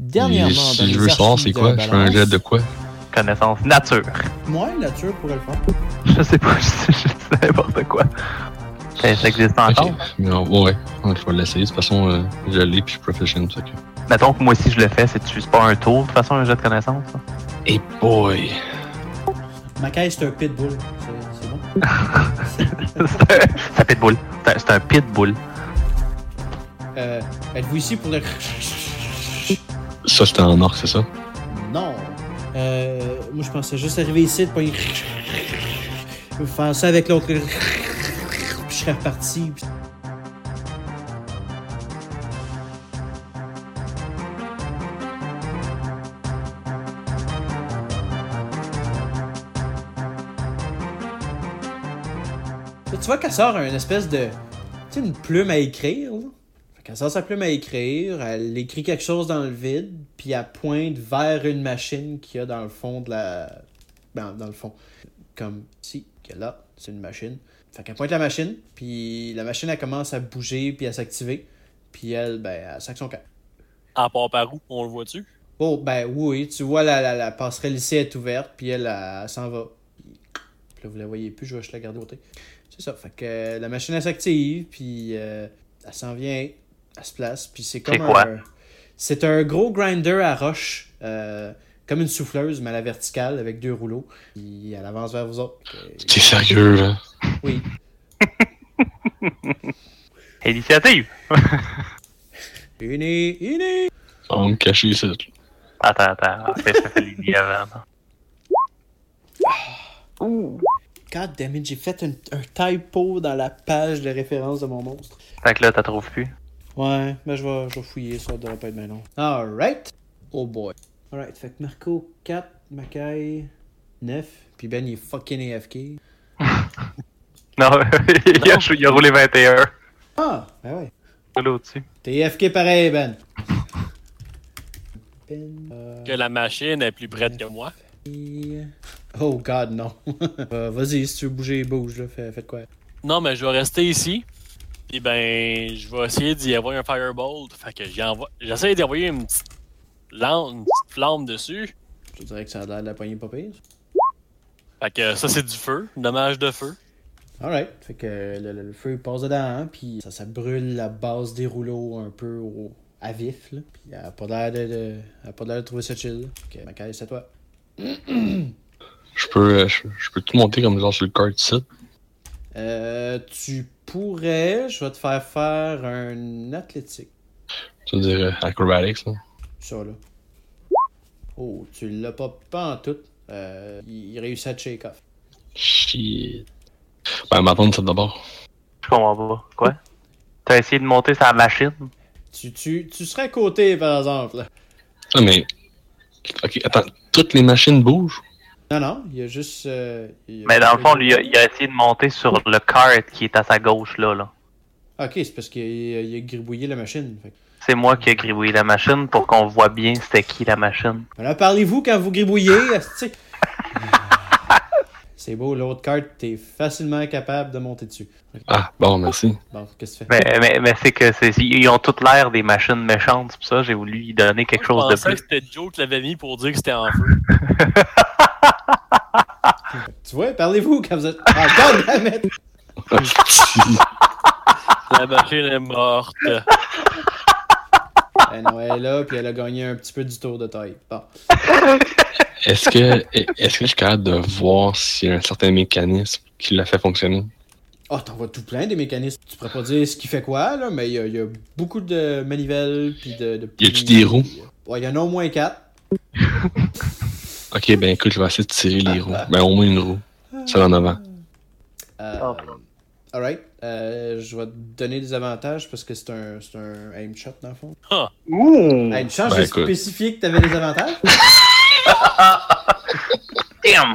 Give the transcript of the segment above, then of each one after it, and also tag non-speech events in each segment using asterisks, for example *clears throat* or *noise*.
Dernièrement, Et dans si les je veux savoir, c'est quoi? Je fais un jet de quoi? Connaissance nature. Moi, nature pourrait le faire. *laughs* Je sais pas, *laughs* je, sais n'importe quoi. Ça, ça existe encore? Mais, ouais, ouais, je vais l'essayer. De toute façon, euh, je l'ai puis je suis que- Mettons que moi aussi je le fais, c'est tu pas un tour, de toute façon un jet de connaissance. ça? Hey boy! Ma caisse, c'est un pitbull. C'est- bon? *laughs* c'est un, c'est un pitbull. C'est un, c'est un pitbull. Euh, Êtes-vous ici pour le. Ça, c'était en or, c'est ça? Non. Euh, moi, je pensais juste arriver ici, de y... faire ça avec l'autre. Puis je serais reparti. Tu vois qu'elle sort une espèce de. Tu sais, une plume à écrire, là. Qu'elle sort sa plume à écrire, elle écrit quelque chose dans le vide, puis elle pointe vers une machine qu'il y a dans le fond de la. Ben, dans le fond. Comme ici, que là, c'est une machine. Fait qu'elle pointe la machine, puis la machine, elle commence à bouger, puis à s'activer. Puis elle, ben, elle sac son camp. À part par où? On le voit-tu? Oh, ben oui, tu vois, la, la, la passerelle ici est ouverte, puis elle, elle, elle s'en va. Puis là, vous la voyez plus, je vais juste la garder au côté. C'est ça, fait que euh, la machine, elle s'active, puis euh, elle s'en vient, elle se place, puis c'est comme C'est quoi? un... C'est un gros grinder à roche, euh, comme une souffleuse, mais à la verticale, avec deux rouleaux. Puis elle avance vers vous autres. T'es sérieux, là? oui. *laughs* Initiative! Iné, iné! On me cacher ici. là. Attends, attends, fais ça fait l'idée avant. God damn it, j'ai fait un, un typo dans la page de référence de mon monstre. Fait que là, t'as trouves plus. Ouais, mais je vais, je vais fouiller, ça devrait pas être bien long. Alright. Oh boy. Alright, fait que Marco 4, Mackay 9, puis Ben il est fucking AFK. *laughs* Non, *laughs* il, a, il a roulé 21. Ah, ben ouais. T'es AFK pareil, Ben. *laughs* Ben. euh, Que la machine est plus près que moi. Oh god, non. Euh, Vas-y, si tu veux bouger, bouge, là. Fais, quoi? Non, mais je vais rester ici. Et ben, je vais essayer d'y envoyer un firebolt. Fait que j'essaie d'y envoyer une petite, lampe, une petite flamme dessus. Je dirais que ça a l'air de la poignée pas pire. Fait que ça, c'est du feu. Dommage de feu. Alright. Fait que le, le- le feu passe dedans, hein, puis ça, ça brûle la base des rouleaux un peu au- à vif, là. Puis elle a pas l'air de, de- elle a pas l'air de trouver ça chill. Fait que c'est à toi. *clears throat* Je peux, euh, je, je peux tout monter comme genre sur le card site. Euh, tu pourrais, je vais te faire faire un athlétique. Tu veux dire euh, acrobatics, là? Ça, là. Oh, tu l'as pas, pas en tout. Euh, il, il réussit à te shake off. Shit. Ben, m'attendre ça d'abord. Je comprends pas. Quoi? T'as essayé de monter sa machine? Tu, tu, tu serais à côté, par exemple. là. Ah, mais. Ok, attends. Toutes les machines bougent? Non, non, il y a juste. euh, il y a- Mais dans le fond, lui, il a, il a essayé de monter sur le cart qui est à sa gauche, là. là. Ok, c'est parce qu'il a, il a gribouillé la machine. Fait C'est moi qui ai gribouillé la machine pour qu'on voit bien c'était qui la machine. Alors, parlez-vous quand vous gribouillez? *laughs* C'est beau, l'autre carte, t'es facilement capable de monter dessus. Ah, bon, merci. Bon, qu'est-ce que tu fais? Mais, mais, mais c'est que c'est ils ont toutes l'air des machines méchantes, c'est pour ça j'ai voulu lui donner quelque Je chose de pensais plus. que c'était Joe qui l'avait mis pour dire que c'était en feu. *laughs* *laughs* Tu vois, parlez-vous quand vous êtes. Ah, God damn it! La machine est morte. Non, elle est là, puis elle a gagné un petit peu du tour de taille. Bon. *laughs* Est-ce que, est-ce que je suis capable de voir s'il y a un certain mécanisme qui l'a fait fonctionner? Ah, t'en vois tout plein des mécanismes. Tu pourrais pas dire ce qui fait quoi, là, mais il y a, il y a beaucoup de manivelles, puis de. de Y a-tu des roues? Ouais, il y en a au moins quatre. *laughs* Ok, ben écoute, je vais essayer de tirer les roues. Ben, au moins une roue. Celle en avant. Euh, Oh. Alright. Euh, je vais te donner des avantages parce que c'est un, c'est un aim shot dans le fond. Ouh! Hey, une chance, Ben, j'ai écoute. spécifié que t'avais des avantages. *laughs* Damn!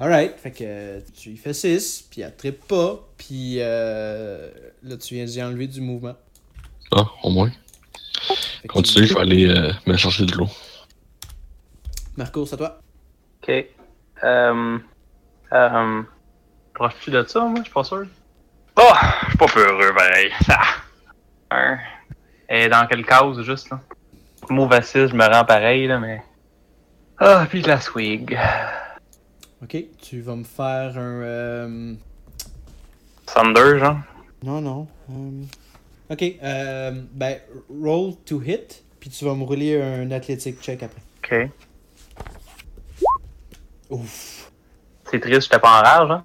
Alright. Fait que tu y fais 6, puis elle trippe pas, puis euh, là tu viens d'y enlever du mouvement. Ah, au moins. Fait que- Continue, je vais aller euh, me chercher de l'eau. Marco, c'est à toi. Ok. Euh. Euh. Proches-tu de ça, moi? Je suis pas sûr. Oh! Je suis pas peu heureux, pareil. Ah. Un. Et dans quelle case, juste, là? move je me rends pareil, là, mais. Ah, puis de la swig. Ok, tu vas me faire un. euh, Thunder, genre? Non, non. Ok, euh, ben, roll to hit, puis tu vas me rouler un athletic check après. Ok. Ouf. C'est triste, j'étais pas en rage, hein.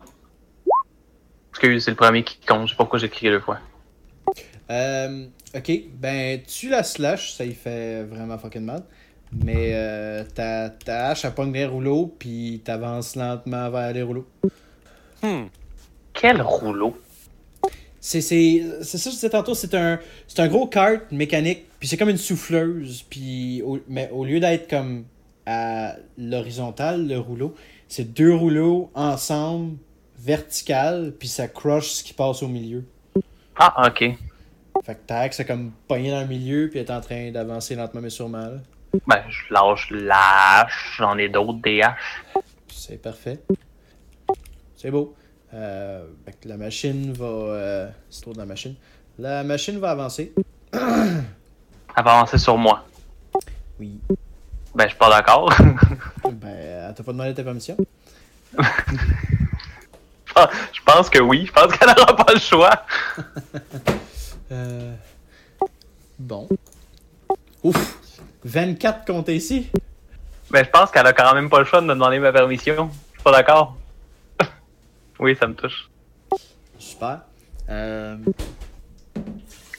Excuse, c'est le premier qui compte, je sais pas pourquoi j'ai crié deux fois. Euh, ok, ben, tu la slash, ça y fait vraiment fucking mal. Mais euh, ta, ta hache, elle pogne les rouleaux, puis t'avances lentement vers les rouleaux. Hmm. Quel rouleau! C'est c'est c'est ça que je disais tantôt, c'est un c'est un gros kart mécanique, puis c'est comme une souffleuse, puis au, mais au lieu d'être comme à l'horizontale le rouleau, c'est deux rouleaux ensemble vertical, puis ça crush ce qui passe au milieu. Ah, ok. Fait que ta axe est comme pognée dans le milieu, puis est en train d'avancer lentement mais sûrement. là. Ben, je lâche la hache, j'en ai d'autres des haches. C'est parfait. C'est beau. Euh, fait que la machine va. Euh, c'est le tour de la machine. La machine va avancer. *coughs* Elle va avancer sur moi. Oui. Ben, je suis pas d'accord. *laughs* Ben, elle t'a pas demandé ta permission? je pense que oui. Je pense qu'elle n'aura pas le choix. *laughs* Euh... Bon. Ouf! 24 compte ici. Ben, je pense qu'elle a quand même pas le choix de me demander ma permission. Je suis pas d'accord. *laughs* oui, ça me touche. Super. Euh...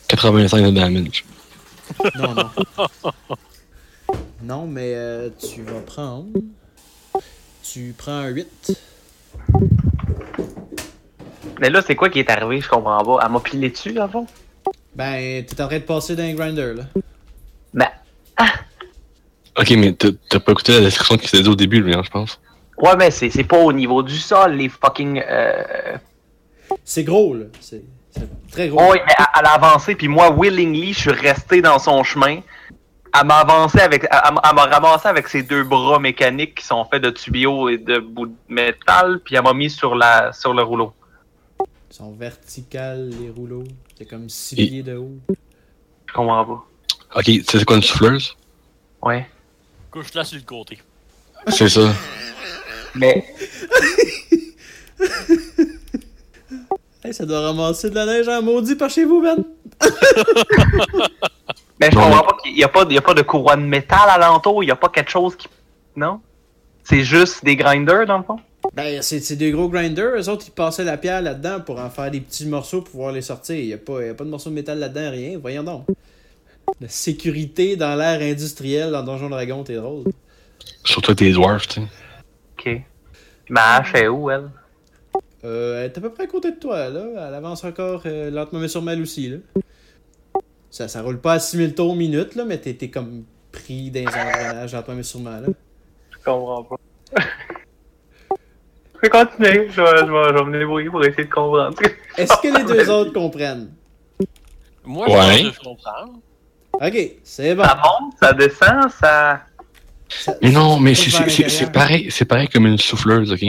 85 de damage. Non, non. Non, mais euh, tu vas prendre. Tu prends un 8. Mais là, c'est quoi qui est arrivé? Je comprends pas. Elle m'a pilé dessus, en fond? Ben, t'es en train de passer d'un grinder, là. Ben, Ok, mais t'as pas écouté la description qu'il s'est dit au début, lui, hein, je pense. ouais, mais c'est c'est pas au niveau du sol, les fucking. Euh... C'est gros, là. C'est très gros. Oh, oui, mais elle, elle a avancé, puis moi, willingly, je suis resté dans son chemin. Elle m'a avancé avec. Elle, m'a ramassé avec ses deux bras mécaniques qui sont faits de tuyaux et de bouts de métal, puis elle m'a mis sur, la, sur le rouleau. Ils sont verticales, les rouleaux. C'est comme 6 Et- pieds de haut. Je comprends pas. Ok, tu sais c'est quoi une souffleuse? Ouais. Couche-la sur le côté. C'est ça. Mais. *laughs* Hey, ça doit ramasser de la neige en maudit par chez vous, Ben. *laughs* Mais je Non, comprends mais- pas qu'il n'y a, pas- il y a pas de courroie de métal alentour, il n'y a pas quelque chose qui. Non? C'est juste des grinders, dans le fond? Ben, c'est c'est des gros grinders. Eux autres, ils passaient la pierre là-dedans pour en faire des petits morceaux pour pouvoir les sortir. Il n'y a, pas- y a pas de morceaux de métal là-dedans, rien. Voyons donc. La sécurité dans l'ère industrielle dans Donjon Dragon, t'es drôle. Surtout les dwarfs, tu sais. Ok. Ma hache est où, elle? Euh, elle est à peu près à côté de toi, là. Elle avance encore euh, lentement mais sûrement elle aussi, là. Ça, ça roule pas à 6000 tours minute, là, mais t'es t'es comme pris dans les engrenages lentement mais sûrement, là. Je comprends pas. je vais continuer, je vais, je vais, je vais me débrouiller pour essayer de comprendre. Est-ce que les deux *laughs* autres comprennent? Moi, Ouais. je comprends. Ok, c'est bon. Ça monte, ça descend, ça. Ça- Mais non, mais c'est pareil, c'est pareil comme une souffleuse, ok?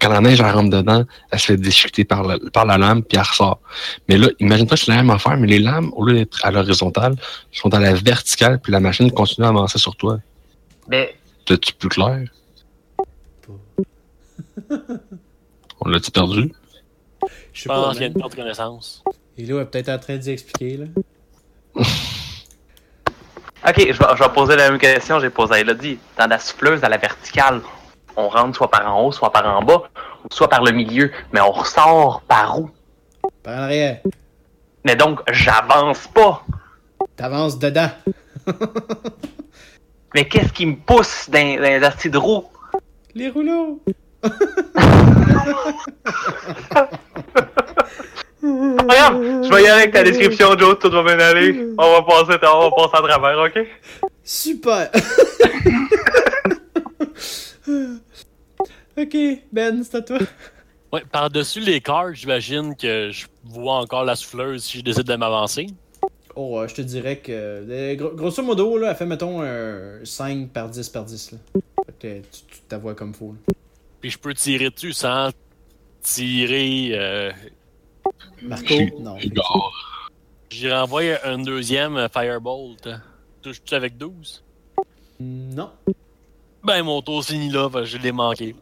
Quand la neige elle rentre dedans, elle se fait discuter par, la- par la lame, puis elle ressort. Mais là, imagine-toi si c'est la même affaire, mais les lames, au lieu d'être à l'horizontale, sont à la verticale, puis la machine continue à avancer sur toi. Mais. T'as-tu plus clair? *laughs* On l'a-tu perdu? Je sais Je pas. pense qu'il y a une perte de connaissance. Hilo est peut-être en train d'y expliquer, là. *laughs* Ok, je vais, je vais poser la même question que j'ai posée à Elodie. Dans la souffleuse, à la verticale, on rentre soit par en haut, soit par en bas, ou soit par le milieu, mais on ressort par où? Par en arrière. Mais donc, j'avance pas. T'avances dedans. *laughs* Mais qu'est-ce qui me pousse dans, dans les astis de roue? Les rouleaux. *laughs* Regarde, je vais y aller avec ta description, Joe, tout va bien aller. On va passer, on va passer à travers, ok? Super. *laughs* ok, Ben, c'est à toi. *laughs* Ouais, par-dessus les cartes, j'imagine que je vois encore la souffleuse si je décide de m'avancer. Oh, euh, je te dirais que. euh, gro- grosso modo, là, elle fait, mettons, un 5 par 10 par 10. Là. Fait que tu, tu ta vois comme là. Puis je peux tirer dessus sans tirer. Euh, Marco, non. Igor. J'y renvoie un deuxième Firebolt. hein. touches-tu avec 12? Non. Ben, mon tour fini là, parce que je l'ai manqué.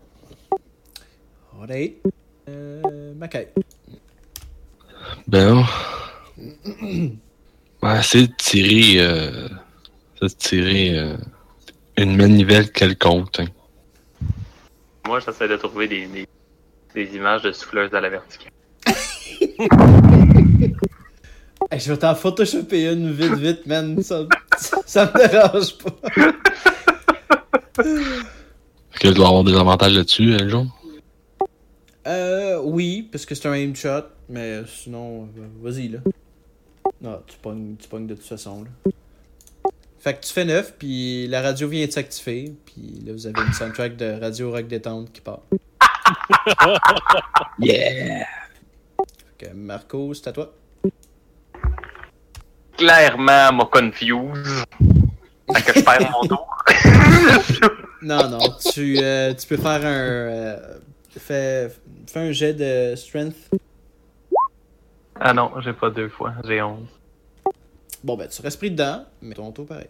Alright. Euh. Ben, on va essayer de tirer, euh, de tirer euh, une manivelle quelconque. hein. Moi, j'essaie de trouver des, des, des images de souffleuses à la verticale. *laughs* Hey, je vais t'en photoshopper une vite, vite, man. Ça, ça me dérange pas. Fait que je dois avoir des avantages là-dessus, euh, Joe. Euh, oui, parce que c'est un aim shot, mais sinon, euh, vas-y, là. Non, tu pognes, tu pognes de toute façon, là. Fait que tu fais 9, puis la radio vient de s'activer, puis là, vous avez une soundtrack de Radio Rock Détente qui part. *laughs* Yeah! Fait que Marco, c'est à toi. Clairement, m'a confuse. Fait que je perds mon *laughs* tour. *laughs* Non, non, tu, euh, tu peux faire un. euh, fais, fais un jet de strength. ah non, j'ai pas deux fois, j'ai 11. Bon, ben, tu restes pris dedans, mais ton tour pareil.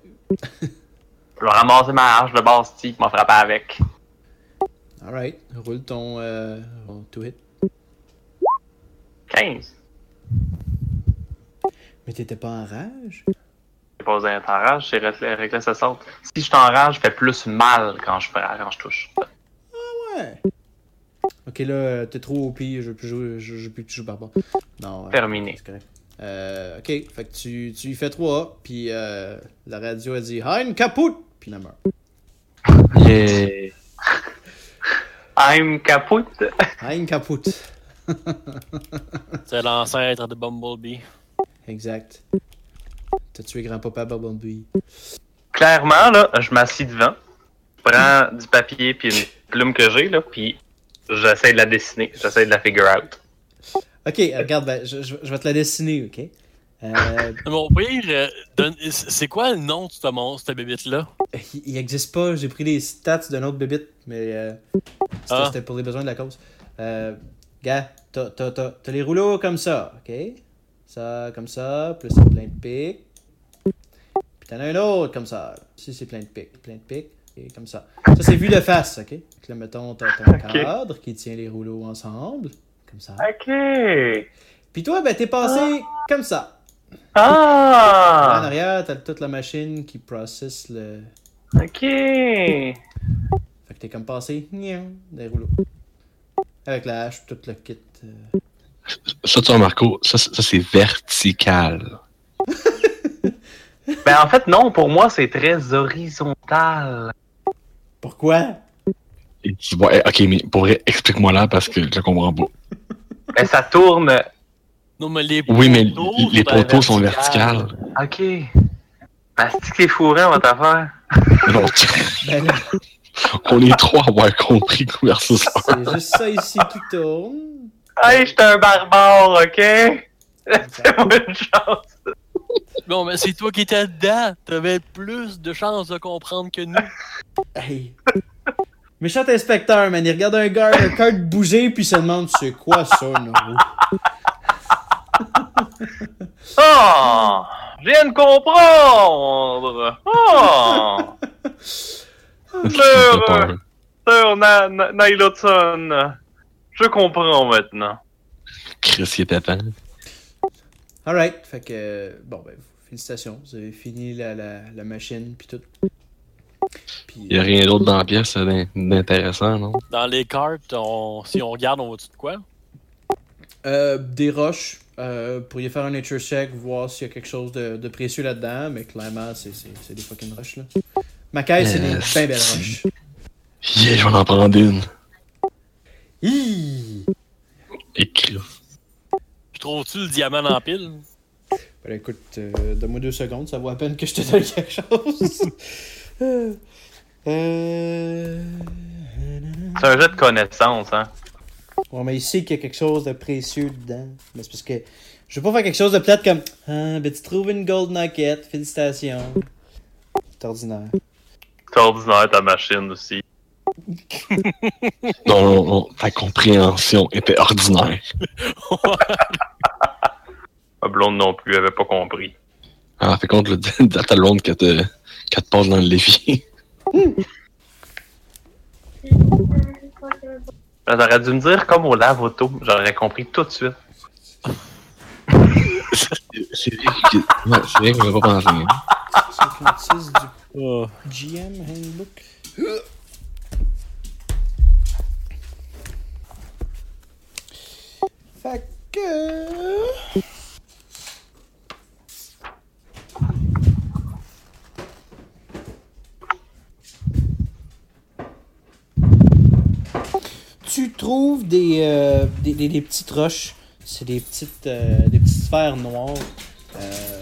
Je vais ramasser ma hache de Basti qui m'a frappé avec. Alright, roule ton. Euh, to hit. 15. Mais t'étais pas en rage? J'ai pas besoin d'être en rage, c'est réglé ça saute. Si je suis en rage, je fais plus mal quand je, quand je touche. Ouais. Ok, là, t'es trop OP, je veux plus jouer, je, plus que tu joues barbare. Non. euh, Terminé. c'est correct. Euh, ok, fait que tu, tu lui fais 3, puis euh, la radio a dit Hein, caput! Puis il meurt. Yeah! *laughs* I'm kaput. Hein, caput. *laughs* C'est l'ancêtre de Bumblebee. exact. T'as tué grand-papa Bumblebee. Clairement, là, je m'assis devant, je prends du papier puis une plume que j'ai, là, puis j'essaie de la dessiner, j'essaie de la figure out. Ok, euh, regarde, ben, je, je- je vais te la dessiner, ok? Euh, Mon pire, euh, c'est quoi le nom de ce monstre, cette bébite-là? il, il existe pas, j'ai pris les stats d'un autre bébite, mais euh, c'était Ah. pour les besoins de la cause. Euh, gars, t'as t'as- t'as- t'as les rouleaux comme ça, ok? Ça, comme ça, plus c'est plein de pics. Puis t'en as un autre comme ça. Ici, c'est plein de pics. Plein de pics. Et comme ça. Ça, c'est vu de face, ok? Donc là, mettons, t'as ton cadre qui tient les rouleaux ensemble. Comme ça. Ok. Puis toi, ben, t'es passé comme ça. Là, en Ah. arrière, t'as toute la machine qui processe le. Ok. Fait que t'es comme passé des rouleaux. Avec la hache, tout le kit. euh. Ça, tu vois, Marco, ça, c'est- ça, c'est vertical. *laughs* Ben en fait non, pour moi c'est très horizontal. Pourquoi? Et tu vois, eh, ok, mais pour vrai, explique-moi là parce que je comprends pas. Ben ça tourne. Non, mais les Oui, mais poteaux les poteaux sont verticale. verticales. Ok. Ben c'est que fourré votre affaire? Donc, Ben là, *laughs* on est trois à avoir compris versus un. c'est juste ça ici qui tourne. Hey, j'étais un barbare, ok? Laissez-moi une chance. Bon, mais c'est toi qui étais dedans. T'avais plus de chances de comprendre que nous. Hey. Méchant inspecteur, man. Il regarde un gars, un cart bouger, puis il se demande c'est quoi ça, Noro? Oh! Je viens de comprendre! Oh! Sir Na- Na- je comprends maintenant. Chris, il temps. Alright, fait que. euh, Bon, ben, félicitations. Vous avez fini la, la, la machine, puis tout. Il n'y a rien d'autre dans la pièce euh, d'in- d'intéressant, non? Dans les cartes, on- si on regarde, on voit-tu de quoi? Euh, des roches. Euh, pourriez faire un nature check, voir s'il y a quelque chose de, de précieux là-dedans, mais clairement, c'est, des fucking roches, là. Macaille, c'est des Euh, bien belles c'est- roches. *laughs* Yeah, je vais en prendre une. Hi! Écrit. Je trouve-tu le diamant en pile? Ben écoute, euh, donne-moi deux secondes, ça vaut à peine que je te donne quelque chose. *laughs* euh... euh, C'est un jeu de connaissance, hein? Ouais, mais il sait qu'il y a quelque chose de précieux dedans. Mais c'est parce que je veux pas faire quelque chose de plate comme Ah, ben tu trouves une gold nugget, félicitations. C'est ordinaire. C'est ordinaire ta machine aussi. *laughs* Non, non, non, ta compréhension était ordinaire. *laughs* Ma blonde non plus avait pas compris. Ah, fait compte, le *laughs* data loan que te, que te passe dans le levier. *laughs* Ben, T'aurais dû me dire comme au lave auto, j'aurais compris tout de suite. *laughs* C'est vrai que, ouais, c'est vrai l'a pas pensé. hein. 56 du Oh. GM Handbook. Fait que. Tu trouves des, euh, des, des- des petites roches. C'est des petites, euh, des petites sphères noires. Euh,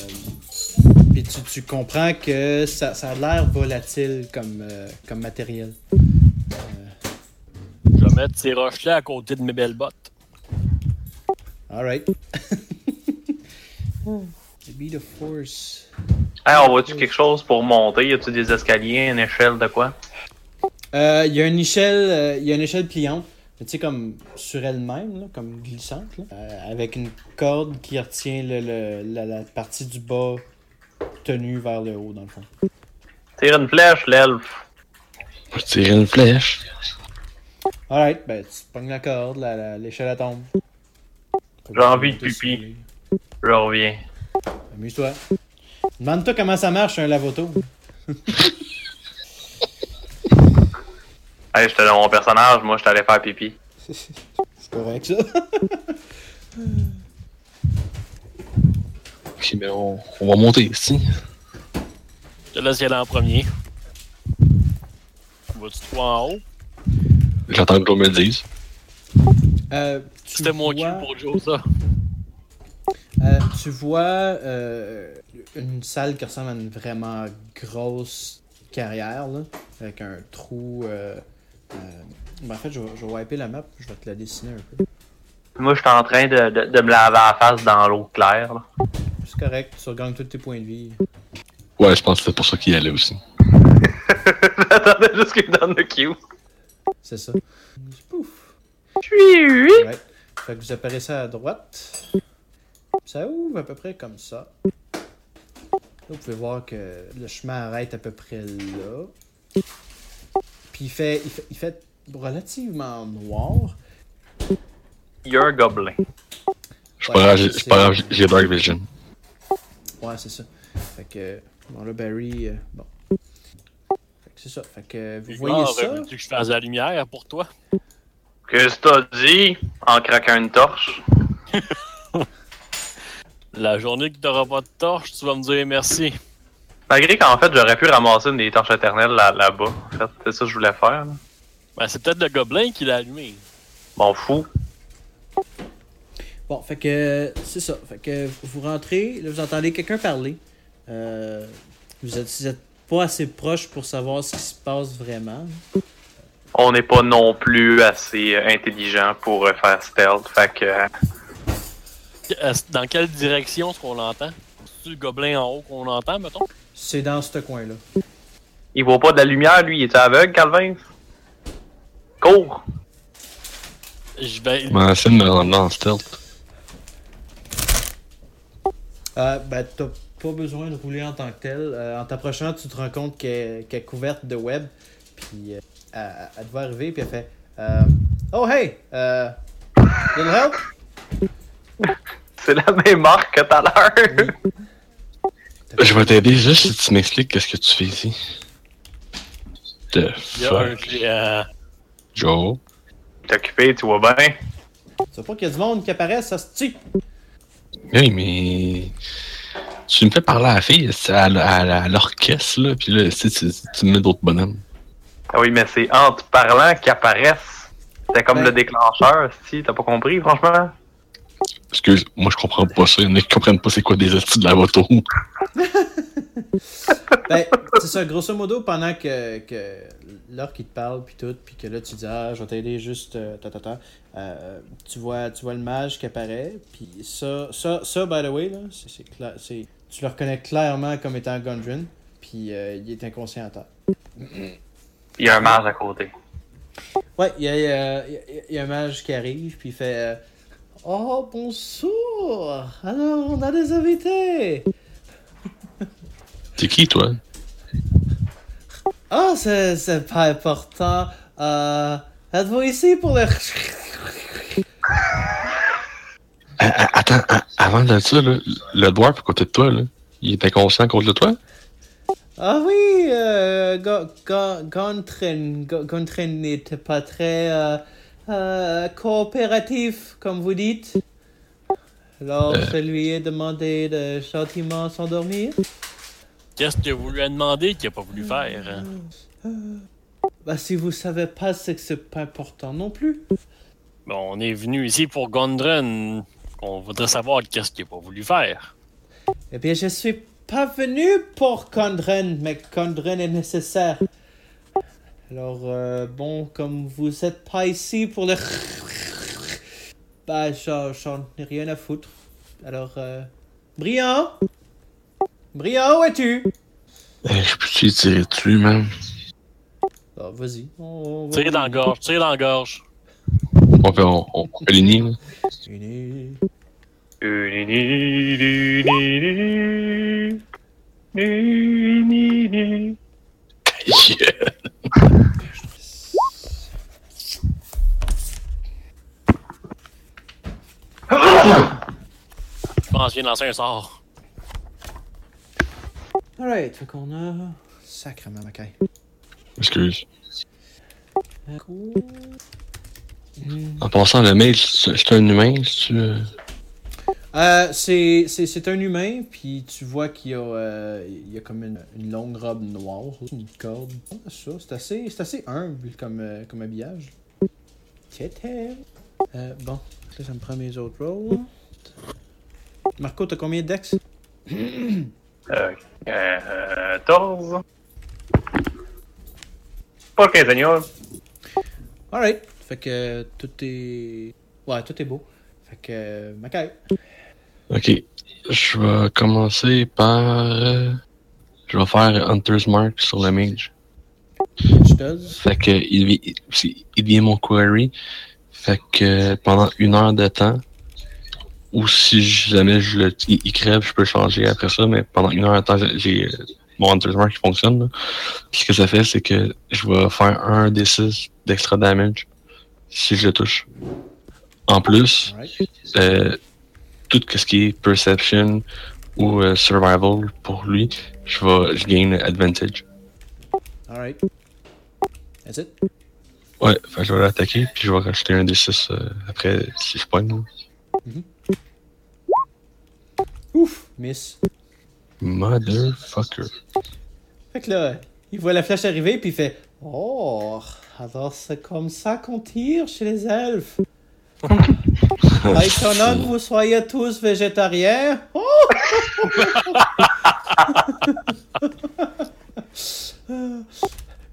puis tu, tu comprends que ça, ça a l'air volatile comme, euh, comme matériel. Je vais mettre ces roches-là à côté de mes belles bottes. Alright. *laughs* Be the force. Hey, on voit-tu quelque chose pour monter? Y a-tu des escaliers, une échelle de quoi? Euh, Il y a une échelle, euh, il y a une échelle pliante, tu sais comme sur elle-même, là, comme glissante, là, euh, avec une corde qui retient le, le- la, la partie du bas tenue vers le haut dans le fond. Tire une flèche, l'elfe. Je tirais une flèche. Alright, ben tu pognes la corde, la- la- l'échelle elle tombe. J'ai envie de pipi. Je reviens. Amuse-toi. Demande-toi comment ça marche un lavoto. *laughs* Hey, j'étais dans mon personnage, moi, j'étais allé faire pipi. *laughs* C'est correct ça. Ok, ben on, on va monter ici. Je te laisse y aller en premier. Vas-tu toi en haut? J'attends que l'on me le dise. Euh, C'était mon cul pour Joe, ça. Euh, tu vois euh, une salle qui ressemble à une vraiment grosse carrière, là, avec un trou. Euh, euh, ben, en fait, je vais, je vais wiper la map, je vais te la dessiner un peu. Moi, j'étais en train de, de, de me laver la face dans l'eau claire. là. C'est correct, tu regagnes tous tes points de vie. Ouais, je pense que c'est pour ça qu'il y allait aussi. *laughs* J'attendais juste qu'il me donne le cue. C'est ça. Pouf! Oui, Ouais. Fait que vous apparaissez à droite. Ça ouvre à peu près comme ça. Là, vous pouvez voir que le chemin arrête à peu près là. Puis il fait, il fait, il fait relativement noir. You're a gobelin. Je suis pas grave, j'ai- c'est pas grave, j'ai Dark Vision. Ouais, c'est ça. Fait que, bon là, Barry, euh, bon. Fait que c'est ça. Fait que vous voyez ça? veux-tu que je fasse la lumière pour toi? Qu'est-ce que t'as dit? En craquant une torche? *laughs* La journée que t'auras pas de torche, tu vas me dire merci. Malgré qu'en fait, j'aurais pu ramasser une des torches éternelles là- là-bas. en fait, c'est ça que je voulais faire. là. Ben, c'est peut-être le gobelin qui l'a allumé. M'en fous. Bon, fait que c'est ça. Fait que vous rentrez, là, vous entendez quelqu'un parler. Euh, vous, êtes, vous êtes pas assez proche pour savoir ce qui se passe vraiment. On n'est pas non plus assez intelligent pour faire stealth. Fait que. Euh, Dans quelle direction est-ce qu'on l'entend? C'est le gobelin en haut qu'on entend, mettons? C'est dans ce coin-là. il voit pas de la lumière, lui. Il est aveugle, Calvin? Cours! Je vais. Va essayer de me rendre là en stealth. Euh, ben, t'as pas besoin de rouler en tant que tel. Euh, en t'approchant, tu te rends compte qu'elle est couverte de web. Puis euh, elle, elle te voit arriver, puis elle fait euh, Oh hey! Euh, little help? *laughs* C'est la même marque que tout à l'heure. Je vais t'aider juste si tu m'expliques qu'est-ce que tu fais ici. The fuck, géant. Joe? T'es occupé, tu vois bien. Tu vois pas qu'il y a du monde qui apparaît, ça se tue. Oui, mais. Tu me fais parler à la fille, à, à, l'orchestre, là, pis là, tu, tu, tu me mets d'autres bonhommes. Ah oui, mais c'est en te parlant qu'ils apparaissent. C'est comme Ben- le déclencheur, si t'as pas compris, franchement. Excuse, moi je comprends pas ça. Il y en a qui comprennent pas c'est quoi des astuces de la moto. *laughs* Ben, *laughs* c'est ça, grosso modo, pendant que, que l'heure qui te parle, puis tout, puis que là tu dis Ah, je vais t'aider juste, euh, ta, ta, ta, euh, tu, vois, tu vois le mage qui apparaît, puis ça, ça, ça, by the way, là, c'est, c'est cla- c'est- tu le reconnais clairement comme étant Gundren, puis euh, il est inconscient à terre. Il y a un mage à côté. Ouais, il y a, il y a- il y a- il y a un mage qui arrive, puis il fait euh, Oh, bonsoir! Alors, on a des invités! *laughs* T'es qui, toi? Ah, c'est c'est pas important. Euh, êtes-vous ici pour le... *laughs* Ah, ah, Attends, avant de ça, là, le dwarf à côté de toi, là, il était conscient à cause de toi? Ah oui, euh, Go- Go- Gontren, Go- Gontren n'était pas très euh, euh, coopératif, comme vous dites. Alors, Euh. je lui ai demandé de gentiment s'endormir. Qu'est-ce que vous lui avez demandé qu'il a pas voulu faire? hein? Bah, si vous savez pas, c'est que c'est pas important non plus. Bon, on est venu ici pour Gondren. On voudrait savoir qu'est-ce qu'il a pas voulu faire. Eh bien, je suis pas venu pour Condren, mais Condren est nécessaire. Alors, euh, bon, comme vous êtes pas ici pour le... *laughs* Bah, j'en j'en ai rien à foutre. Alors, euh... Briand Briand, où es-tu? Je peux-tu y tirer dessus, man? Ah, vas-y. on- on va- Tire dans la gorge, tire dans la gorge. On fait, on, on fait. Une- *laughs* Yeah. Je pense qu'il vient de lancer un sort. Alright, fait qu'on a... Sacrement, Mackay. Excuse. Hmm. En passant, le mail, c'est un humain, si tu... euh, Euh, c'est, un humain, puis tu vois qu'il y a, euh, y a comme une, une longue robe noire, une corde. Ça, c'est assez, assez humble comme, euh, comme habillage. Euh, bon, là, ça me prend mes autres rolls. Marco, t'as combien de dex? *coughs* Euh, 14. Pas 15 señor. Alright. Fait que tout est. Ouais, tout est beau. Fait que. Euh, Mackay. Ok. Je vais commencer par... euh, Je vais faire Hunter's Mark sur le mage. Fait que il, il, devient mon query. Fait que pendant une heure de temps, ou si jamais je le, il, il crève, je peux changer après ça, mais pendant une heure de temps, j'ai- mon Hunter's Mark qui fonctionne. là. Puis ce que ça fait, c'est que je vais faire un des 6 d'extra damage si je le touche. En plus, euh, tout ce qui est perception ou euh, survival pour lui, je vais je gagne advantage. Alright. That's it? Ouais, je vais l'attaquer, puis je vais rajouter un des 6 après si je pogne. là. Ouf! Miss. Motherfucker. Fait que là, il voit la flèche arriver, puis il fait Oh, alors c'est comme ça qu'on tire chez les elfes. Pas étonnant que vous soyez tous végétariens. Oh!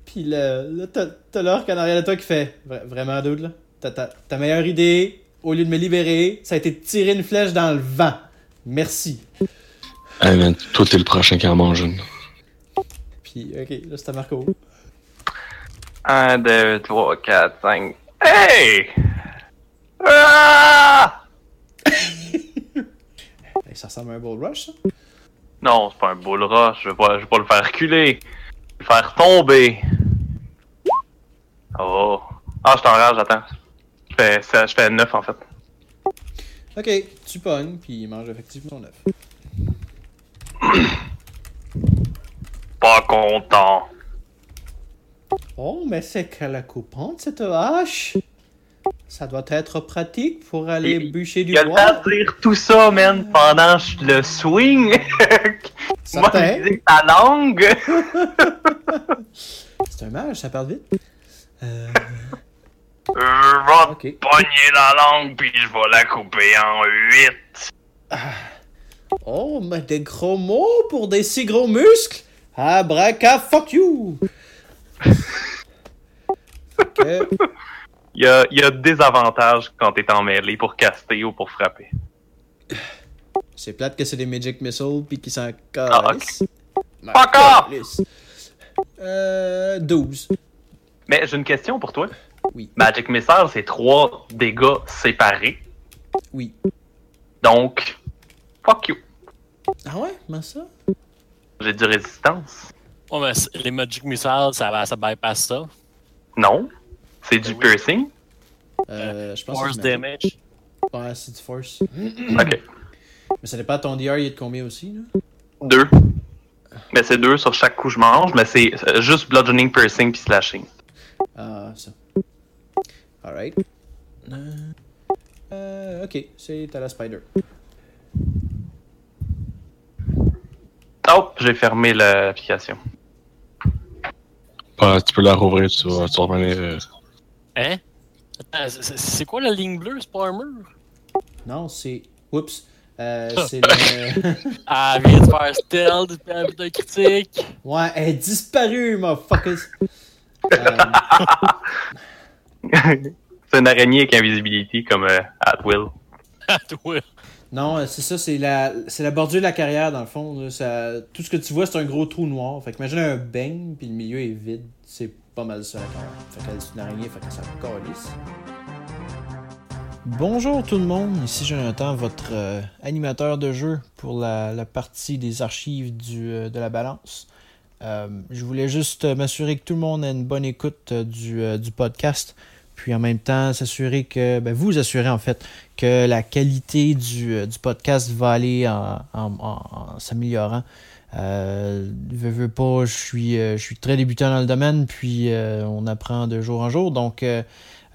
puis là, t'as t'as l'orque en arrière de toi qui fait Vra- Vraiment, dude, là. Ta, ta, ta meilleure idée, au lieu de me libérer, ça a été de tirer une flèche dans le vent. Merci. Hey man, toi t'es le prochain qui en mange une. Puis, ok, là c'est à Marco. 1, 2, 3, 4, 5. Hey! Ah! Ça ressemble à un bull rush, ça? Non, c'est pas un bull rush. Je vais pas, je vais pas le faire reculer. Je vais le faire tomber. Oh. Ah, je t'enrage, attends. Je fais, ça- je fais 9 en fait. Ok, tu pognes, puis il mange effectivement son œuf. *coughs* Pas content. Oh, mais c'est qu'elle est coupante, cette hache. Ça doit être pratique pour aller bûcher du bois. de dire tout ça, man, pendant le swing. Moi, je dis ta langue. *laughs* C'est un mage, ça parle vite. Euh, Je vais pogner la langue, puis je vais la couper en 8. Oh, mais des gros mots pour des si gros muscles. Abraca, fuck you. *laughs* Ok. Il y a, il y a des avantages quand t'es en mêlée pour caster ou pour frapper. C'est plate que c'est des Magic Missiles puis qu'ils s'en Ah, calissent. Ma Fuck off! calisse. Euh, 12. Mais j'ai une question pour toi. Oui. Magic Missile, c'est trois dégâts séparés. Oui. Donc, fuck you. Ah ouais, comment ça? J'ai du résistance. Ouais, mais les Magic Missiles, ça, va- ça bypass ça. Non. C'est du oui. piercing? Euh, je pense Force que damage. Ouais, c'est du force. Ok. Mais ça dépend, ton DR, il est de combien aussi, là? Deux. Mais c'est deux sur chaque coup que je mange, mais c'est euh, juste bludgeoning, piercing puis slashing. Ah, ça. Alright. Euh, ok, c'est à la spider. Oh, j'ai fermé l'application. Ah, tu peux la rouvrir, tu vas, tu vas revenir. Hein? Attends, c'est- quoi la ligne bleue? C'est pas un mur? Non, c'est. Oups. Euh, c'est le. *laughs* Ah, vient de faire stealth, puis un critique. ouais, elle est disparue, motherfuckers. Euh, *laughs* c'est une araignée avec invisibility comme euh, at will. Ah, toi. non, euh, c'est ça, c'est la, c'est la bordure de la carrière, dans le fond. Ça, tout ce que tu vois, c'est un gros trou noir. Fait que imagine un beigne, puis le milieu est vide. C'est pas mal ça, la carrière. Fait qu'elle est une araignée, fait que ça calisse. Bonjour tout le monde, ici Jonathan, votre euh, animateur de jeu pour la, partie des archives du, euh, de la balance. Euh, je voulais juste m'assurer que tout le monde a une bonne écoute du, podcast, puis en même temps s'assurer que, ben, vous assurer en fait, que la qualité du, podcast va aller en s'améliorant. Euh, veux, veux pas, je suis, euh, je suis très débutant dans le domaine, puis euh, on apprend de jour en jour, donc euh,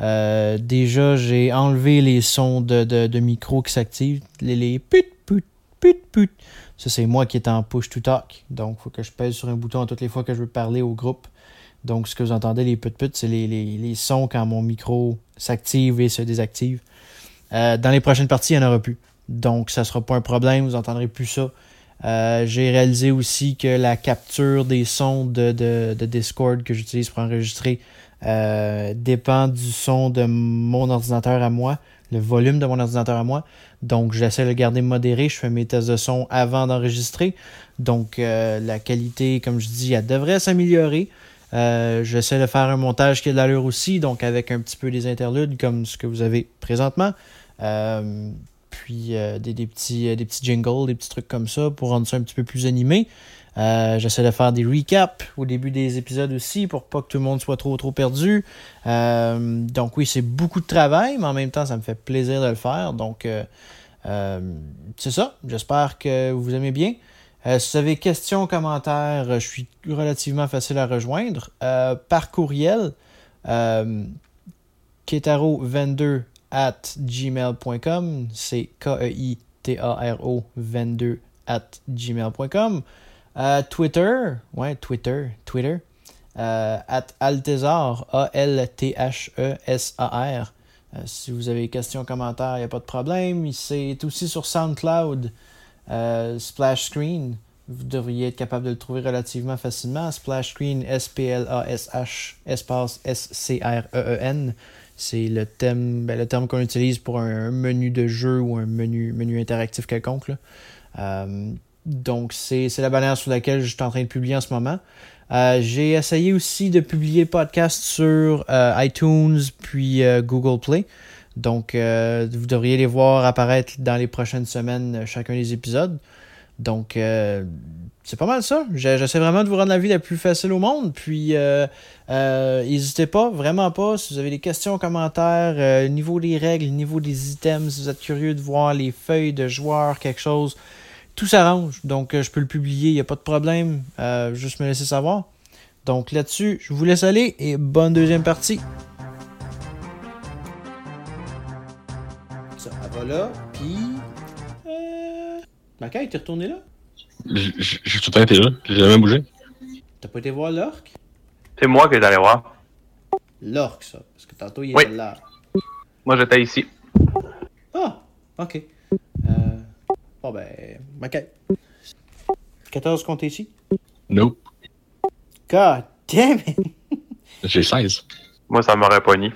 euh, déjà, j'ai enlevé les sons de, de, de micro qui s'activent. Les, les put, put, put, put. Ça, c'est moi qui est en push to talk. Donc, il faut que je pèse sur un bouton toutes les fois que je veux parler au groupe. Donc, ce que vous entendez, les put put, c'est les, les, les sons quand mon micro s'active et se désactive. Euh, dans les prochaines parties, il n'y en aura plus. Donc, ça sera pas un problème. Vous entendrez plus ça. Euh, j'ai réalisé aussi que la capture des sons de, de, de Discord que j'utilise pour enregistrer euh, dépend du son de mon ordinateur à moi, le volume de mon ordinateur à moi. Donc, j'essaie de le garder modéré. Je fais mes tests de son avant d'enregistrer. Donc, euh, la qualité, comme je dis, elle devrait s'améliorer. Euh, j'essaie de faire un montage qui a de l'allure aussi, donc avec un petit peu des interludes comme ce que vous avez présentement. Puis euh, des, petits, euh, des petits jingles, des petits trucs comme ça pour rendre ça un petit peu plus animé. Euh, J'essaie de faire des recaps au début des épisodes aussi pour pas que tout le monde soit trop trop perdu. Donc oui, c'est beaucoup de travail, mais en même temps, ça me fait plaisir de le faire. Donc c'est ça. J'espère que vous aimez bien. Si vous avez questions, commentaires, je suis relativement facile à rejoindre. Par courriel, euh, ketaro22 at gmail.com. C'est K-E-I-T-A-R-O 22 at gmail.com. Euh, Twitter, ouais, Twitter, Twitter, euh, at Altezar, A-L-T-H-E-S-A-R. Euh, si vous avez questions, commentaires, il n'y a pas de problème. C'est aussi sur SoundCloud, Splash Screen. Vous devriez être capable de le trouver relativement facilement. Splash Screen, S-P-L-A-S-H, espace S-C-R-E-E-N. C'est le thème, ben, le terme qu'on utilise pour un menu de jeu ou un menu, menu interactif quelconque. là. Euh, donc, c'est la bannière sur laquelle je suis en train de publier en ce moment. Euh, J'ai essayé aussi de publier podcast sur euh, iTunes puis Google Play. Donc, vous devriez les voir apparaître dans les prochaines semaines, chacun des épisodes. Donc, euh, c'est pas mal ça. J'essaie vraiment de vous rendre la vie la plus facile au monde. Puis, euh, euh, n'hésitez pas, vraiment pas. Si vous avez des questions, commentaires, niveau des règles, niveau des items, si vous êtes curieux de voir les feuilles de joueurs, quelque chose, tout s'arrange. Donc, je peux le publier, il n'y a pas de problème. Juste me laisser savoir. Donc, là-dessus, je vous laisse aller et bonne deuxième partie. Ça, va là, puis. Macaille, t'es retourné là? J'ai tout le temps été là, j'ai jamais bougé. T'as pas été voir l'orque? C'est moi que j'allais voir. L'orque, ça. Parce que tantôt, il Oui. était là. Moi, j'étais ici. Ah, ok. Euh... Bon, ben. Macaille. 14 comptés ici? Nope. God damn it! *laughs* J'ai 16. Moi, ça m'aurait pas ni.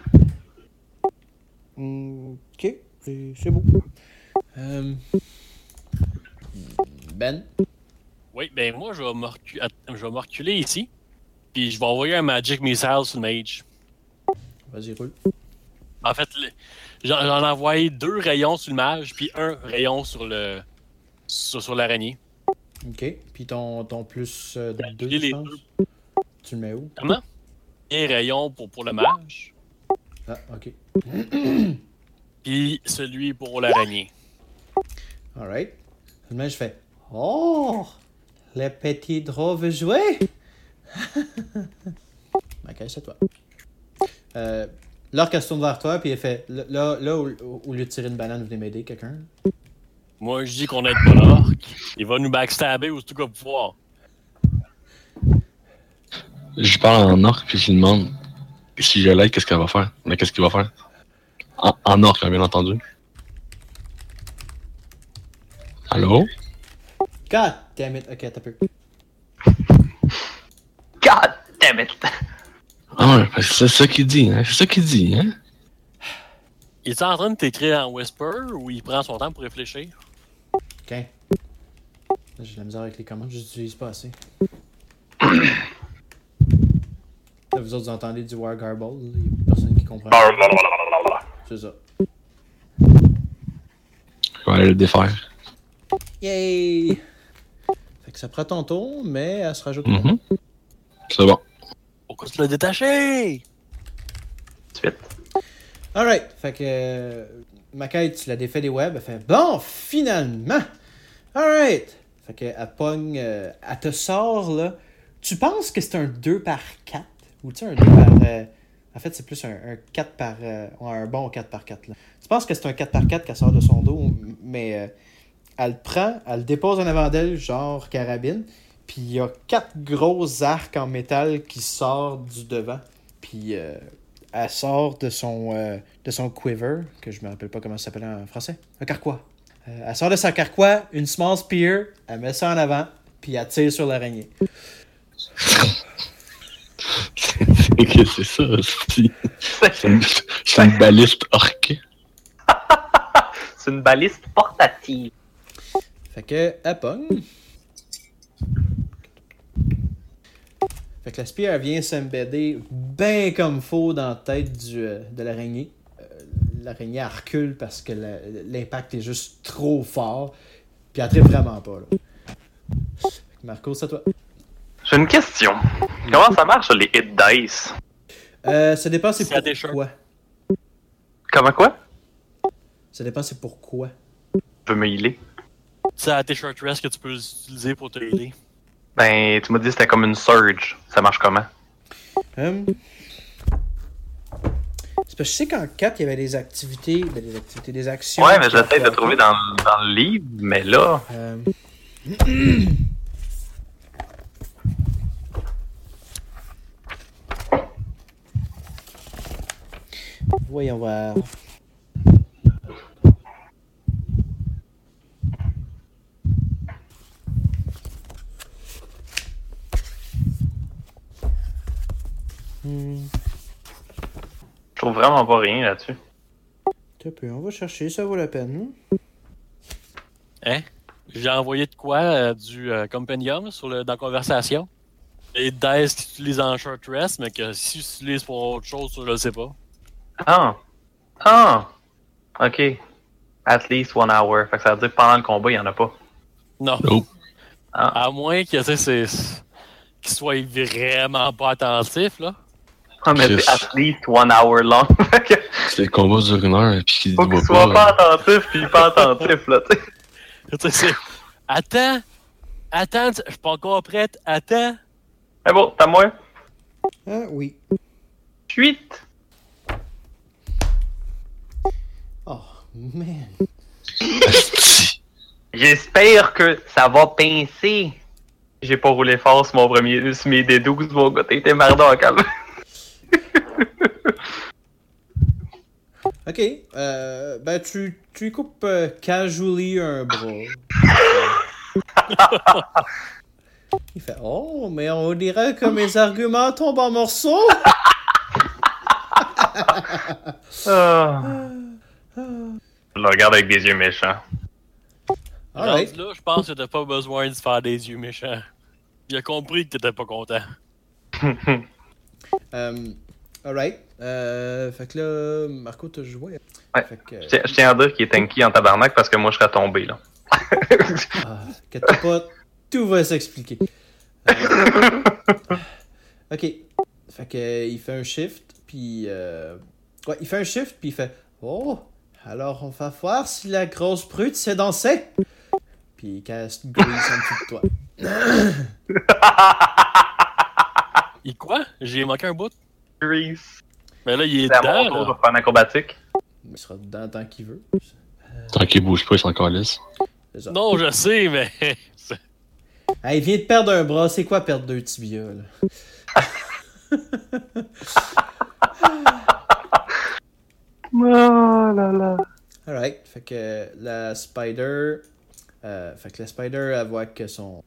Hmm, ok, c'est c'est beau. Euh... Ben? Oui, ben moi, je vais me, recu- att- je vais me reculer ici. Puis je vais envoyer un Magic Missile sur le mage. Vas-y, roule. En fait, j'en ai envoyé deux rayons sur le mage, puis un rayon sur le sur, sur l'araignée. Ok. Puis ton, ton plus 2, j'ai je pense? Tu le mets où? Comment? Un rayon pour, pour le mage, Ah, ok. puis celui pour l'araignée. Alright. Je fais Oh! Le petit drôle veut jouer? ok, *laughs* c'est toi. Euh, L'orque, elle se tourne vers toi, puis elle fait Là, là au, au lieu de tirer une banane, venez m'aider, quelqu'un? Moi, je dis qu'on aide pas l'orque. Il va nous backstabber ou tout cas pouvoir. Je parle en orc, puis je lui demande si je l'aide, qu'est-ce qu'elle va faire? Mais qu'est-ce qu'il va faire? En, en orc, hein, bien entendu. Allô? God damn it. Ok, t'as peu. God damn it! Ah ouais, parce que c'est ça qu'il dit, hein? C'est ça qu'il dit, hein? Il est en train de t'écrire en whisper ou il prend son temps pour réfléchir? Ok. Là, J'ai de la misère avec les commandes, j'utilise pas assez. *coughs* Là, vous autres, vous entendez du War Garble, là, y a personne qui comprend. C'est ça. Je vais aller le défaire. Yay! Fait que ça prend ton tour, mais elle se rajoute. Mhm. C'est bon. Pourquoi tu l'as détaché? Suite. Alright, fait que euh, tu l'as défait des webs, elle fait Bon, finalement! Alright! Fait que elle pogne, euh, elle te sort là. Tu penses que c'est un 2 par 4 Ou tu sais, un 2 par. euh, en fait, c'est plus un, un 4 par. euh, un bon 4 par 4 là. Tu penses que c'est un 4 par 4 qu'elle sort de son dos, mais euh, elle le prend, elle le dépose en avant d'elle, genre carabine, puis il y a quatre gros arcs en métal qui sortent du devant. Puis euh, elle sort de son, euh, de son quiver, que je me rappelle pas comment ça s'appelle en français. Un carquois. Euh, elle sort de son carquois, une small spear, elle met ça en avant, puis elle tire sur l'araignée. *laughs* C'est que c'est ça, c'est c'est une, c'est une baliste orque. *laughs* C'est une baliste portative. Fait que, elle pogne. Fait que la spear, elle vient s'embedder bien comme faux dans la tête du, euh, de l'araignée. Euh, l'araignée, recule parce que la- l'impact est juste trop fort. Puis elle tripe vraiment pas, là. Fait que Marco, c'est à toi. J'ai une question. Comment ça marche les hit dice? Euh, ça dépend c'est pourquoi. Comment quoi? Ça dépend c'est pourquoi. Je veux me healer. C'est à tes short rest que tu peux utiliser pour te aider? Ben, tu m'as dit que c'était comme une surge. Ça marche comment? Hum. C'est parce que je sais qu'en 4, il y avait des activités, ben, des activités, des actions. Ouais, mais j'essaie de trouver dans, le- dans le livre, mais là. Euh, *clears throat* Voyons voir. Je trouve vraiment pas rien là-dessus. un peu, on va chercher, ça vaut la peine. hein? Hein? J'ai envoyé de quoi euh, du euh, compendium sur le, dans la conversation? Les dice que tu utilises en short rest, mais que si tu utilises pour autre chose, je le sais pas. Ah! Ah! Ok. At least one hour. Fait que ça veut dire que pendant le combat, il y en a pas. Non. Nope. Ah. À moins que, tu sais, c'est- qu'ils soient vraiment pas attentifs, là. Ah, mais c'est at least one hour long. *laughs* C'est le combat dure une heure, puis qu'il faut qu'il soit pas. pas attentif pis pas attentif, là, *laughs* tu sais. Attends! Attends, je suis pas encore prête. Attends! Mais bon, t'as moi? Ah oui. Suite. Oh, man. J'espère que ça va pincer. J'ai pas roulé fort sur mon premier, sur mes D12, mon gars. T'es merdant, calme. *laughs* Ok, euh, ben tu, tu lui coupes euh, casually un bras. *laughs* Il fait Oh, mais on dirait que mes arguments tombent en morceaux. *laughs* Ah. Je le regarde avec des yeux méchants. Alright. Là, je pense que t'as pas besoin de se faire des yeux méchants. Il a compris que t'étais pas content. Euh, alright. Euh, fait que là, Marco, t'as joué? Ouais. Fait que, Je tiens- je tiens à dire qu'il est tanky en tabarnak parce que moi je serais tombé là. *laughs* ah, inquiète-toi pas. Tout va s'expliquer. Euh, ok. Fait que euh, il fait un shift, puis euh, ouais, il fait un shift, puis il fait oh. Alors on va voir si la grosse brute sait danser. Puis il casse Grease en dessous de toi. *laughs* Il quoi? J'ai manqué un bout. Grease. Mais là, il est C'est à mon dedans. tour faire un acrobatique. Il sera dedans tant qu'il veut. Tant qu'il bouge pas, il s'en calisse. C'est ça. Non, je sais, mais. *laughs* Ah, il vient de perdre un bras, c'est quoi perdre deux tibias là? Oh *laughs* là là. Alright, fait que la spider. Euh, fait que la spider, elle voit que son.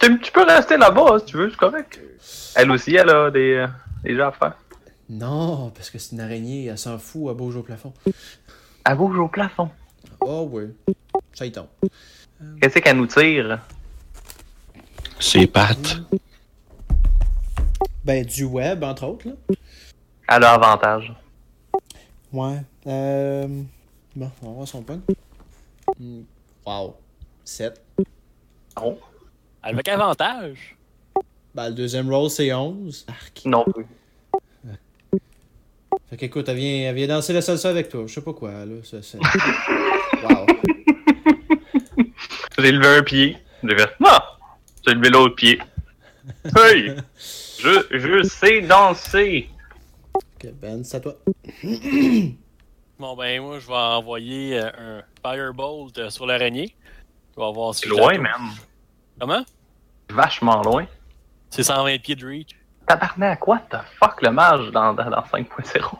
Tu, tu peux rester là-bas si tu veux, c'est correct. Elle aussi, elle a des, euh, des gens à faire. Non, parce que c'est une araignée, elle s'en fout, elle bouge au plafond. Elle bouge au plafond. Oh, ouais. Ça y tombe. Qu'est-ce qu'elle nous tire? Ses pattes. Ben, du web, entre autres, là. Elle a avantage. Ouais. Euh. Bon, on va voir son point. Hmm, Wow. 7. Non. Avec avantage? Ben, le deuxième roll, c'est 11. Arc. Non plus. Fait qu'écoute, elle vient, elle vient danser la salsa avec toi. Je sais pas quoi, là. Ça, c'est... *laughs* wow. *laughs* J'ai levé un pied. J'ai fait Non! J'ai levé l'autre pied. Hey! *laughs* Je, je sais danser! Ok, Ben, c'est à toi. *clears throat* Bon, ben, moi, je vais envoyer euh, un Firebolt euh, sur l'araignée. Je vais voir si C'est je loin, man. Comment? Vachement loin. C'est 120 pieds de reach. Tabarnak, what the fuck le mage dans, dans, dans 5.0?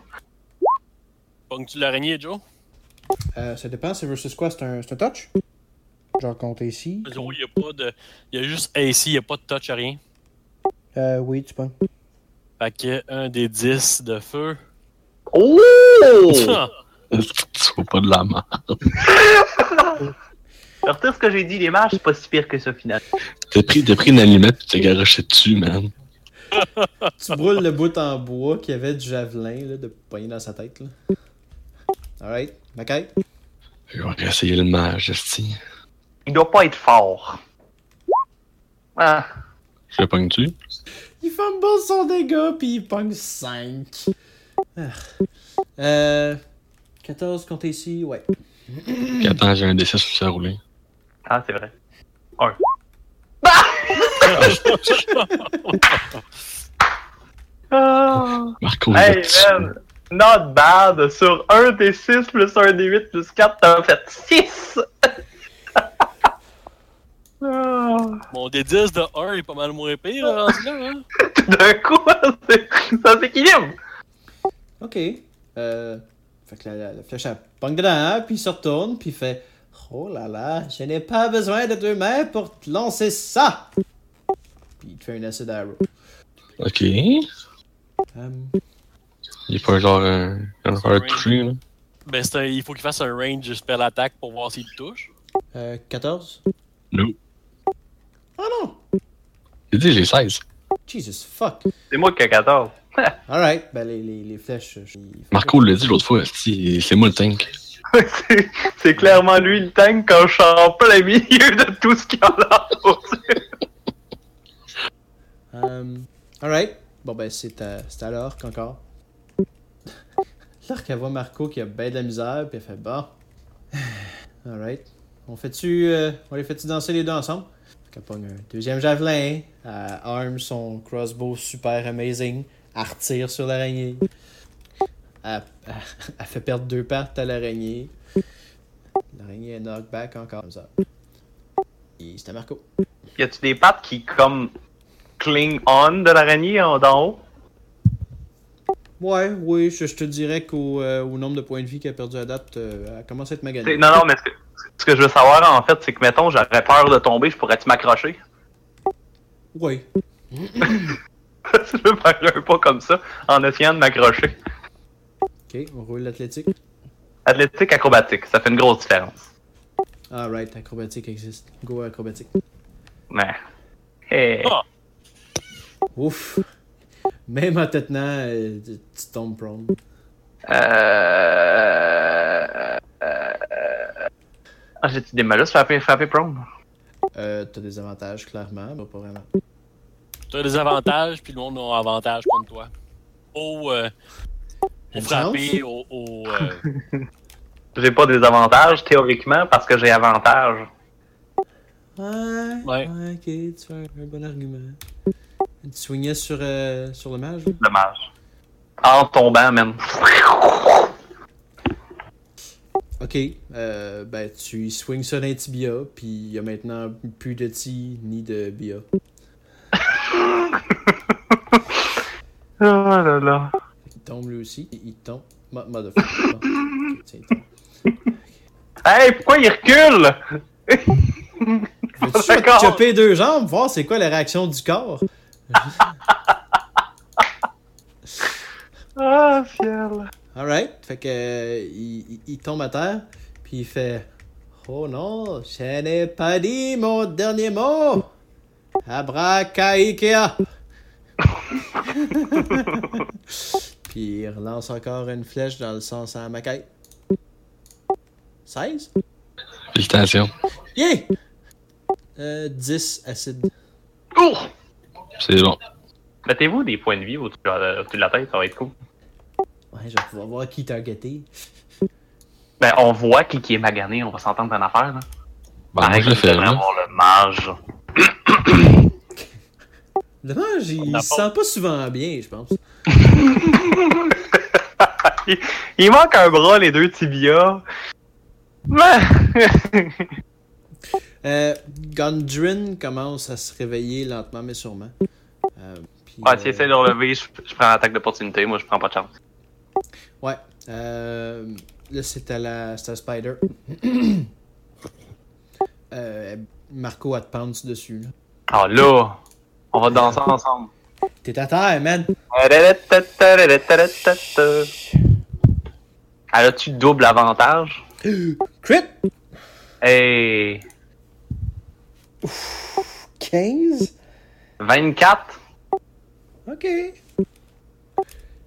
Pognes-tu l'araignée, Joe? Euh, ça dépend, c'est versus quoi C'est un, c'est un touch? Genre compter ici. Joe, il y a pas de. Il y a juste AC, il y a pas de touch, rien. Euh, oui, tu peux. Fait que un des 10 de feu. Oh! *laughs* Tu vois pas de la main. *laughs* Je retire ce que j'ai dit, les mages, c'est pas si pire que ça, finalement. T'as pris, t'as pris une allumette pis t'es garoché dessus, man. *laughs* tu brûles le bout en bois qui avait du javelin là, de poigner dans sa tête. Là. Alright, Mackay. Je vais essayer le mage, esti. Il doit pas être fort. Ah, Je le pogne-tu? Il fumble son dégât puis il pogne 5. Euh. 14 compter ici, ouais. Puis attends, j'ai un D6 sur à rouler. Ah c'est vrai. Un. Ah! Marco, Hey, man! Not bad! Sur 1 des 6 plus 1 des 8 plus 4, t'as fait 6! Ah. *laughs* Mon des 10 de 1 est pas mal moins pire, rendu là, hein? *laughs* D'un coup, c'est- ça s'équilibre! Ok. Euh. Fait que la, la- la flèche elle pogne dedans, puis il se retourne, puis il fait Oh là là, je n'ai pas besoin de deux mains pour te lancer ça! Puis il te fait un acid arrow. Ok. Il Euh, est pas genre un. Un faire toucher, là. Ben, c'est un- il faut qu'il fasse un range spell attack pour voir s'il te touche. euh, 14? No. Oh non! J'ai dit, j'ai 16. Jesus fuck! C'est moi qui ai 14. *laughs* Alright, ben les, les, les flèches. il Marco l'a dit l'autre fois, c'est moi le tank. *laughs* c'est, clairement lui le tank quand je suis en plein milieu de tout ce qu'il y a là. *laughs* Euh, alright. Bon, ben, c'est à, à l'orque encore. *laughs* L'orque, elle voit Marco qui a ben de la misère, puis elle fait bon. *sighs* Alright. On fait-tu. euh, on les fait-tu danser les deux ensemble? Fait un deuxième javelin. Elle son crossbow super amazing. Elle retire sur l'araignée. Elle, elle- elle fait perdre deux pattes à l'araignée. L'araignée est knockback encore comme ça. Et c'est à Marco. Y a-tu des pattes qui, comme, cling on de l'araignée en- d'en haut? Ouais, oui, je, je te dirais qu'au euh, au nombre de points de vie qu'elle a perdu à date, euh, elle commence à être maganée. Non, non, mais ce que, ce que je veux savoir, en fait, c'est que, mettons, j'aurais peur de tomber, je pourrais-tu m'accrocher? Oui. *laughs* je veux faire un pas comme ça, en essayant de m'accrocher. Ok, on roule l'athlétique. Athlétique, acrobatique, ça fait une grosse différence. Alright, acrobatique existe. Go acrobatique. Mais... Hey. Ah. Ouf. Même en te tenant, euh, tu tombes prone. Euh... euh, Ah, j'ai-tu des malus frapper, frapper prone? Euh, T'as des avantages, clairement, mais pas vraiment. T'as des avantages, puis le monde a un avantage contre toi. Au, euh, au chance? au. au euh, *laughs* J'ai pas des avantages théoriquement parce que j'ai avantage. Ouais, Ouais. ouais, ok, tu fais un, un bon argument. Tu swingais sur, euh, sur le mage? là? Dommage. En tombant, même. Ok, euh, ben tu swings sur un tibia, puis il y a maintenant plus de ti ni de bia. *laughs* Oh là là. Il tombe lui aussi, il il tombe. Mo- Motherfucker. Tiens, il tombe. Hey, pourquoi il recule? Veux-tu *laughs* D'accord. chopper deux jambes, voir c'est quoi la réaction du corps? Ah, ciel. Alright, fait que euh, il, il- tombe à terre, puis il fait Oh non, je n'ai pas dit mon dernier mot! Abrakaikea! *laughs* *laughs* puis il relance encore une flèche dans le sens à Makai. 16? Félicitations. Yeah! Euh, 10 acide. Ouh! C'est bon. Mettez-vous des points de vie au-dessus de au-dessus de la tête, ça va être cool. Ouais, je vais pouvoir voir qui t'a gâté. Ben, on voit qui, qui est magané, on va s'entendre une affaire, là. Moi, je le fais, là. le mage. *clears throat* Dommage, il se sent pas souvent bien, je pense. il, *laughs* il manque un bras, les deux tibias. *laughs* Euh, Gundrin commence à se réveiller lentement mais sûrement. Euh, puis, Ouais, euh, essaie de relever, je, je prends l'attaque d'opportunité, moi je prends pas de chance. Ouais. Euh, là, c'est à la, à Spider. *clears throat* euh, Marco a te pounce dessus. là. Ah là, on va danser ensemble. T'es à terre, man. Elle a-tu double avantage? *gasps* Crit! Hey, 15? 24? Ok.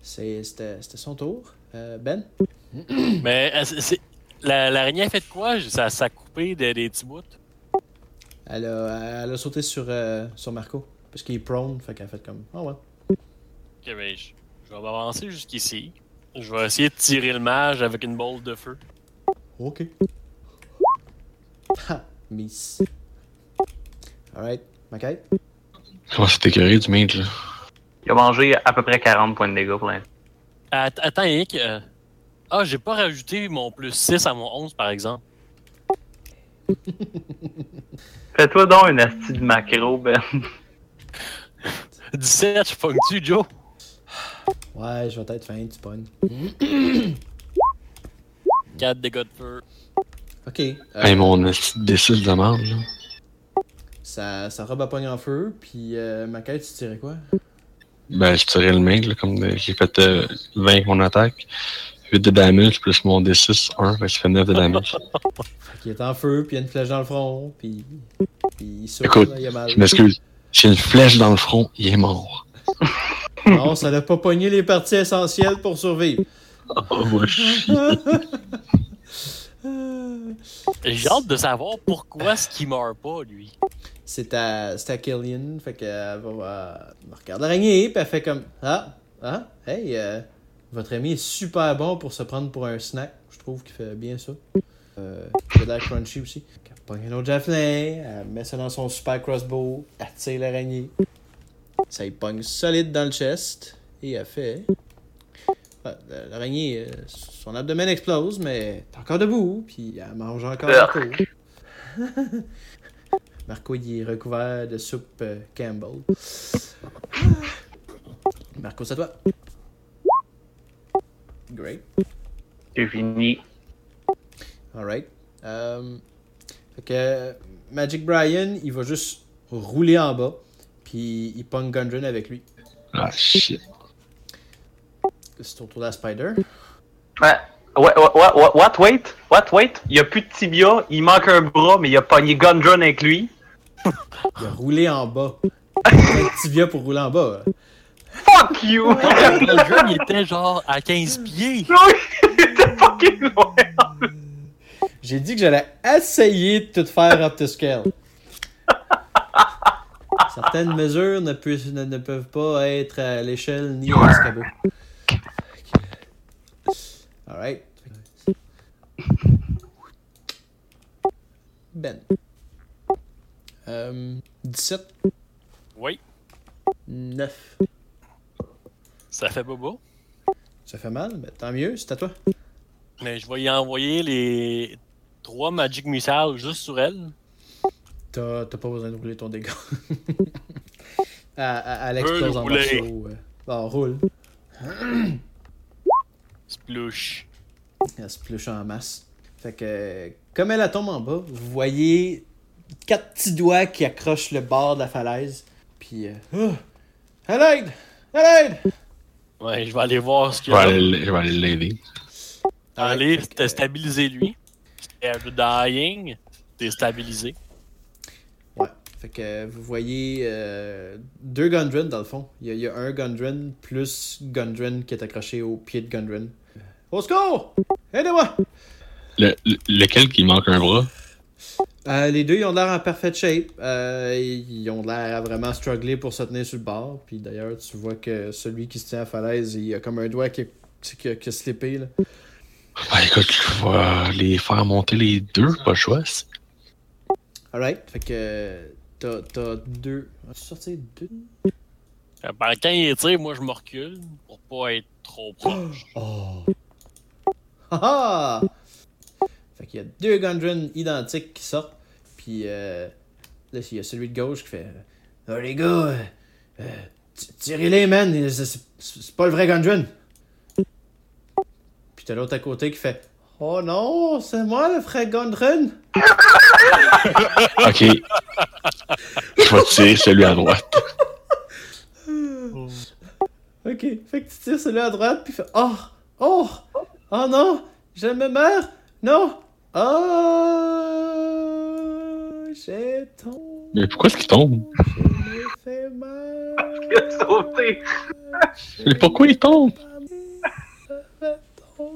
C'est- C'était son tour. Euh, ben? *clears throat* mais euh, c'est- la- l'araignée a fait quoi? Ça, ça a coupé des, des petits bouts? Elle a, elle a sauté sur, euh, sur Marco. Parce qu'il est prone, fait qu'elle a fait comme. Oh ouais. Ok, ben, je, je vais m'avancer jusqu'ici. Je vais essayer de tirer le mage avec une boule de feu. Ok. Ha! Miss. Alright. Makai? Comment c'est écœuré du mage, là? Il a mangé à peu près 40 points de dégâts pour l'instant. Att- attends, Yannick. euh, Ah, j'ai pas rajouté mon plus 6 à mon 11, par exemple. Fais-toi donc une astuce de macro, Ben. 17, je pogne-tu, Joe? Ouais, je vais être fin, tu pognes. 4 dégâts de feu. Ok. euh, Hey, mon esti de D6 de merde, là. sa, sa robe a pogné en feu, puis euh, Makai, tu tirais quoi? Ben, je tirais le mage, là, comme de- j'ai fait euh, 20 avec mon attaque. 8 de damage, plus mon D6, 1, fait que ça fait 9 de damage. Fait qu'il est en feu, puis il y a une flèche dans le front, puis, puis il souffle, Écoute, là, il a mal. Je m'excuse. J'ai une flèche dans le front, il est mort. *laughs* Non, ça n'a pas pogné les parties essentielles pour survivre. Oh, chier. *laughs* J'ai hâte de savoir pourquoi est-ce qu'il meurt pas, lui. C'est à, Killian, fait qu'elle va, elle regarde l'araignée, puis elle fait comme Ah, ah, hey, euh, votre ami est super bon pour se prendre pour un snack. Je trouve qu'il fait bien ça. Euh, il a de l'air crunchy aussi. Elle pogne un autre javelin, elle met ça dans son super crossbow, elle tire l'araignée. Ça y pogne solide dans le chest, et elle fait. Ouais, L'araignée, euh, son abdomen explose, mais est encore debout, puis elle mange encore Marco. *laughs* Marco, il est recouvert de soupe euh, Campbell. Marco, c'est à toi. Great. C'est fini. Alright. Euh, fait que Magic Brian, il va juste rouler en bas, puis il pogne Gundren avec lui. Ah, shit. C'est au tour de la Spider. Ouais. Ouais, ouais, ouais, ouais, what, wait, what, wait, il y a plus de tibia, il manque un bras, mais il a pogné Gundren avec lui. *laughs* Il a roulé en bas. Il a tibia pour rouler en bas. Fuck you! Le jeu, il était genre à 15 pieds. *laughs* Il était fucking loin. J'ai dit que j'allais essayer de tout faire up to scale. Certaines mesures ne, ne peuvent pas être à l'échelle ni à l'escabeau. Alright. Ben. Euh, 17, Oui, 9. ça fait bobo. Ça fait mal, mais tant mieux, c'est à toi. Mais je vais y envoyer les trois Magic Missiles juste sur elle. T'as t'as pas besoin de rouler ton dégât. *laughs* à, à, à Veux l'explose en morceaux. Bon, roule. *clears throat* Splush. Elle se pluche en masse. Fait que, euh, comme elle tombe en bas, vous voyez quatre petits doigts qui accrochent le bord de la falaise. Puis, euh, oh, à l'aide! À l'aide! Ouais, je vais aller voir ce Je qu'il vais y a. aller, je vais aller l'aider. Te stabiliser lui. Dying. T'es stabilisé. Ouais. Fait que vous voyez euh, deux Gundren dans le fond. Il y, a, il y a un Gundren plus Gundren qui est accroché au pied de Gundren. Au secours! Aidez-moi! Le, le- lequel qui manque un bras? Euh, les deux, ils ont l'air en parfaite shape. Euh, ils ont l'air à vraiment struggler pour se tenir sur le bord. Puis d'ailleurs, tu vois que celui qui se tient à la falaise, il a comme un doigt qui, qui, a- qui a slippé. Là. Ah, écoute, je vais les faire monter les deux, pas le choix. Alright, fait que t'as, t'as deux. As-tu sorti deux? Euh, ben, quand il tire, moi je me recule pour pas être trop proche. *gasps* Oh! Haha! Fait qu'il y a deux Gundren identiques qui sortent. Puis euh, là, il y a celui de gauche qui fait Oh les gars, euh, euh, tirez-les, man! C'est, c'est- c'est pas le vrai Gundren! Puis t'as l'autre à côté qui fait Oh non, c'est moi le vrai Gundren! Ok. je vais tirer celui à droite. *laughs* Ok, fait que tu tires celui à droite, puis fait Oh! Oh! Oh non! Je me meurs! Non! Oh! J'ai tombé! Mais pourquoi est-ce qu'il tombe? Je me fais mal! *laughs* Il a sauté. Mais pourquoi il tombe? Je me fais tomber.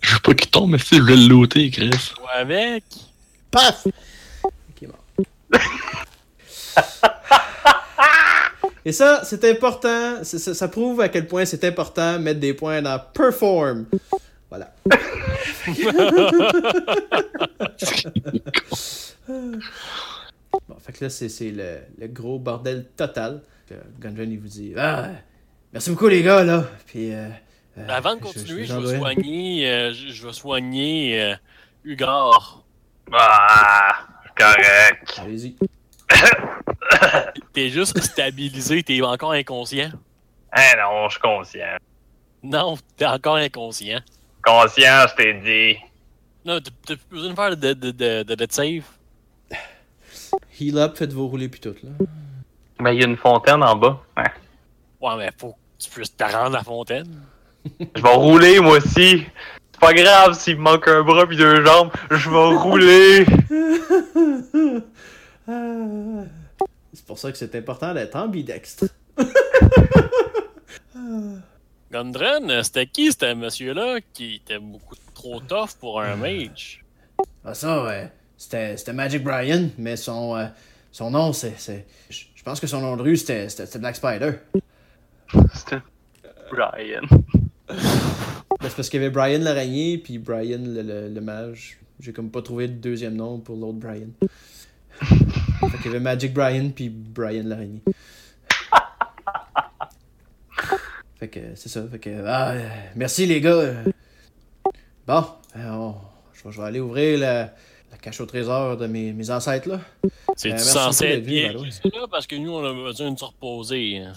Je veux pas qu'il tombe, mais si je vais le looter, Chris. Ouais, avec. Paf! Ok, mort. *laughs* Et ça, c'est important. c'est- Ça, ça prouve à quel point c'est important de mettre des points dans Perform. Voilà. *laughs* Bon, fait que là, c'est le, le gros bordel total. Gundren, il vous dit Ah, merci beaucoup, les gars, là. Puis. euh, Avant de continuer, je je, vais soigner, euh, je, je vais soigner euh, Hugar. Ah, correct. Allez-y. *coughs* T'es juste stabilisé, t'es encore inconscient. Hein, non, je suis conscient. Non, t'es encore inconscient. Conscient, je t'ai dit. Non, t'as plus besoin de faire de, de, de, de, de save. Heal up, faites-vous rouler, puis tout, là. Mais il y a une fontaine en bas. Hein. Ouais, mais faut que tu puisses te rendre à la fontaine. Je vais rouler, moi aussi. C'est pas grave s'il me manque un bras puis deux jambes. Je vais rouler. C'est pour ça que c'est important d'être ambidextre. Gundren, c'était qui ce monsieur-là qui était beaucoup trop tough pour un mage? Ah, ça, ouais. C'était c'était Magic Brian, mais son, euh, son nom, c'est. c'est- Je pense que son nom de rue, c'était c'était- c'était Black Spider. C'était Brian. Ben, c'est parce qu'il y avait Brian l'araignée, puis Brian le, le- le mage. J'ai comme pas trouvé de deuxième nom pour l'autre Brian. fait qu'il y avait Magic Brian, puis Brian l'araignée. fait que c'est ça. Fait que. Ah, merci les gars. Bon, euh, on- je, vais, je vais aller ouvrir la, la cache au trésor de mes, mes ancêtres là. C'est Euh, censé être bien là parce que nous on a besoin de se reposer. hein.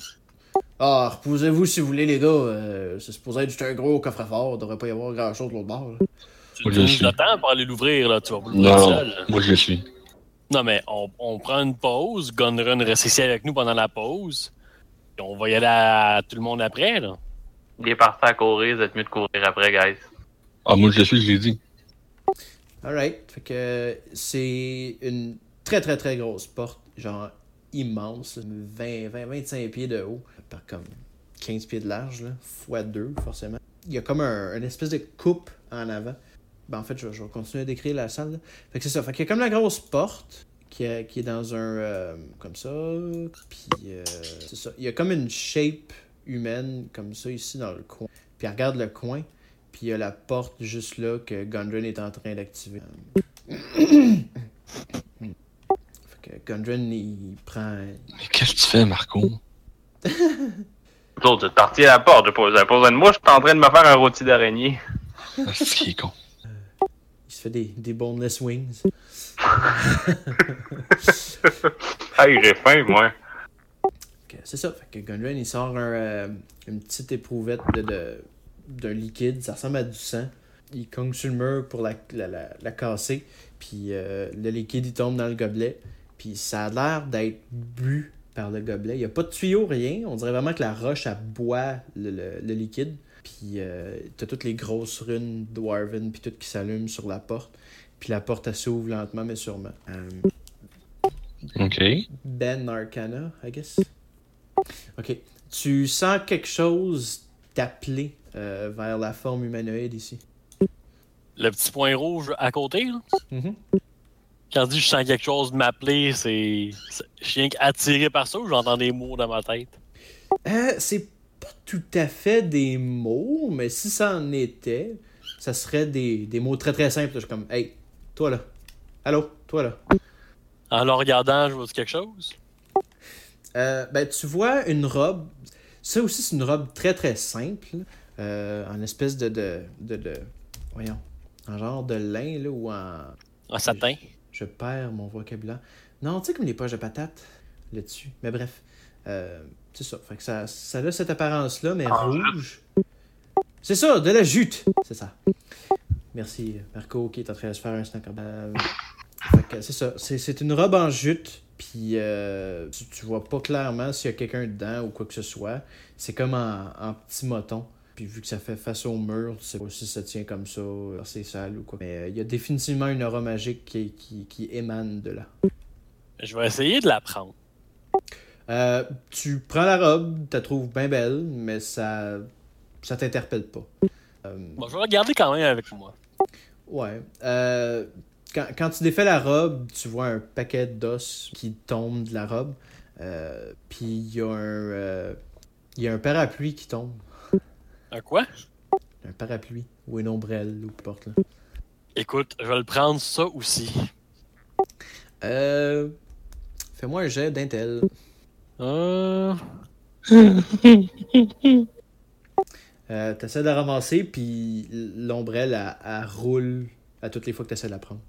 Ah, reposez-vous si vous voulez les gars. Euh, c'est supposé être juste un gros coffre-fort. Il devrait pas y avoir grand chose de l'autre bord. là. Tu, Moi, tu je nous suis. attends pour aller l'ouvrir là, tu vas pas l'ouvrir Non, seul. moi je le suis. Non, mais on, on prend une pause. Gunrun reste ici avec nous pendant la pause. Et on va y aller à tout le monde après, là. Il est parti à courir, vous êtes mieux de courir après, guys. Ah, moi je le suis, je l'ai dit. Alright. Fait que c'est une très très très grosse porte, genre immense, là, 20, 20, 25 pieds de haut, par comme 15 pieds de large, là, fois 2 forcément. Il y a comme un, une espèce de coupe en avant. Ben, en fait, je, vais continuer à décrire la salle. là. C'est ça. Fait y a comme la grosse porte qui, est- qui est dans un. euh, comme ça. Puis, euh, c'est ça. Il y a comme une shape humaine, comme ça, ici, dans le coin. Puis, elle regarde le coin. Puis, il y a la porte juste là que Gundren est en train d'activer. *clears throat* Gundren, il prend. Mais qu'est-ce que tu fais, Marco? L'autre, t'as retiré la porte, j'ai pas, besoin de moi, j'étais en train de me faire un rôti d'araignée. Ah, C'est qui est con. Il se fait des, des boneless wings. *laughs* Hey, j'ai faim, moi. C'est ça. Fait que Gundren, il sort un, euh, une petite éprouvette de, de- d'un liquide. Ça ressemble à du sang. Il cogne sur le mur pour la, la, la, la casser. Puis euh, le liquide, il tombe dans le gobelet. Puis ça a l'air d'être bu par le gobelet. Il n'y a pas de tuyau, rien. On dirait vraiment que la roche, elle boit le, le- le liquide. Puis euh, t'as toutes les grosses runes Dwarven, puis tout qui s'allument sur la porte. Puis la porte, elle s'ouvre lentement, mais sûrement. Euh, Ok. ben Arcana, I guess. Ok. Tu sens quelque chose t'appeler euh, vers la forme humanoïde ici. Le petit point rouge à côté, là? Mhm. Quand je dis je sens quelque chose m'appeler, c'est. Je suis rien qu'attiré par ça ou j'entends des mots dans ma tête? Euh, c'est pas tout à fait des mots, mais si ça en était, ça serait des, des mots très très simples. Je suis comme, hey, toi là. Allô, toi là. En le regardant, je vois quelque chose? Euh, ben, tu vois une robe. Ça aussi, c'est une robe très très simple. Euh, en espèce de, de, de, de- Voyons. En genre de lin, là, ou en. Un satin. Je perds mon vocabulaire. Non, tu sais, comme les poches de patates là-dessus. Mais bref. Euh, c'est ça. Fait que ça, ça a cette apparence-là, mais En rouge. C'est ça, de la jute. C'est ça. Merci, Marco, qui est en train de se faire un snack. Euh, fait que c'est ça. C'est, c'est une robe en jute. Puis euh, tu, tu vois pas clairement s'il y a quelqu'un dedans ou quoi que ce soit. C'est comme en, en petit moton. Puis vu que ça fait face au mur, tu sais pas si ça tient comme ça, euh, c'est sale ou quoi. Mais euh, il y a définitivement une aura magique qui, qui, qui émane de là. Je vais essayer de la prendre. Euh, tu prends la robe, tu la trouves bien belle, mais ça ça t'interpelle pas. Euh, Bon, je vais regarder quand même avec moi. ouais. Euh, quand, quand tu défais la robe, tu vois un paquet d'os qui tombe de la robe. Puis il y a un il y a un parapluie qui tombe. Un quoi? Un parapluie ou une ombrelle ou peu importe. Là. Écoute, je vais le prendre ça aussi. Euh, Fais-moi un jet d'intel. Euh... *laughs* Euh, t'essaies de la ramasser, puis l'ombrelle, elle, elle roule à toutes les fois que t'essaies de la prendre.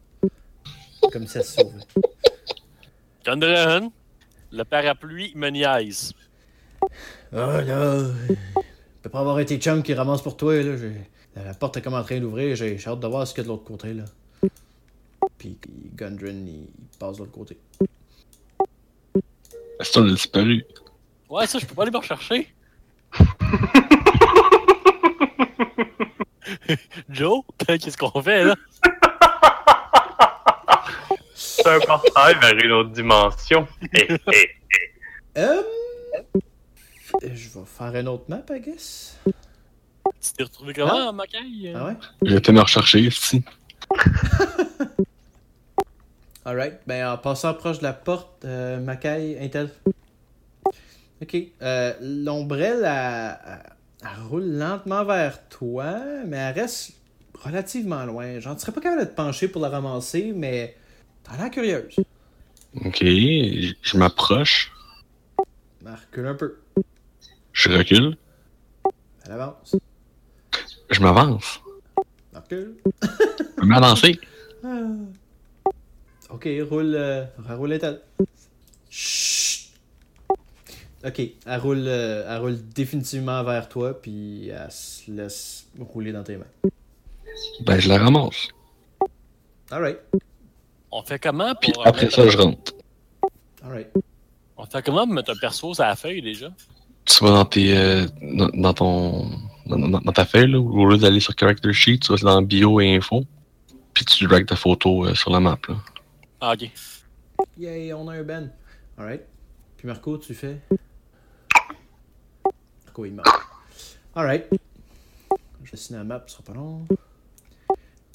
Comme si elle se. Gundren, le parapluie me niaise. Oh là, peut pas avoir été chum qui ramasse pour toi, là. La, la porte est comme en train d'ouvrir, j'ai j'ai hâte de voir ce qu'il y a de l'autre côté, là. Puis Gundren, il, il passe de l'autre côté. Est-ce qu'on a disparu? Ouais, ça, je peux pas aller me rechercher. *laughs* Joe, qu'est-ce qu'on fait là? C'est un portail vers une autre dimension. *laughs* Euh, je vais faire une autre map, I guess. Tu t'es retrouvé comment, Macaille? Ah ouais? Été me rechercher ici. *laughs* Alright, ben en passant proche de la porte, euh, Mackay, Intel. Ok, euh, l'ombrelle, elle, elle- elle roule lentement vers toi, mais elle reste relativement loin. Genre, tu serais pas capable de te pencher pour la ramasser, mais t'as l'air curieuse. Ok, je m'approche, recule un peu, je recule, elle avance, je m'avance. recule. Je me avancer. Ah. Ok, roule, euh, roule. Chut! Ok, elle roule, euh, elle roule définitivement vers toi, puis elle se laisse rouler dans tes mains. Ben, je la ramasse. Alright, On fait comment Puis après mettre- ça, je rentre. alright. On fait comment pour mettre un perso sur la feuille déjà? Tu vas dans tes. euh, dans, dans ton. Dans, ta feuille, là, au lieu d'aller sur Character Sheet, tu vas dans Bio et Info. Puis tu drag ta photo euh, sur la map, là. Ah, ok. Yay, on a un Ben. Alright. Puis Marco, tu fais. Marco, il marque. Alright. Je vais dessiner la map, ce sera pas long.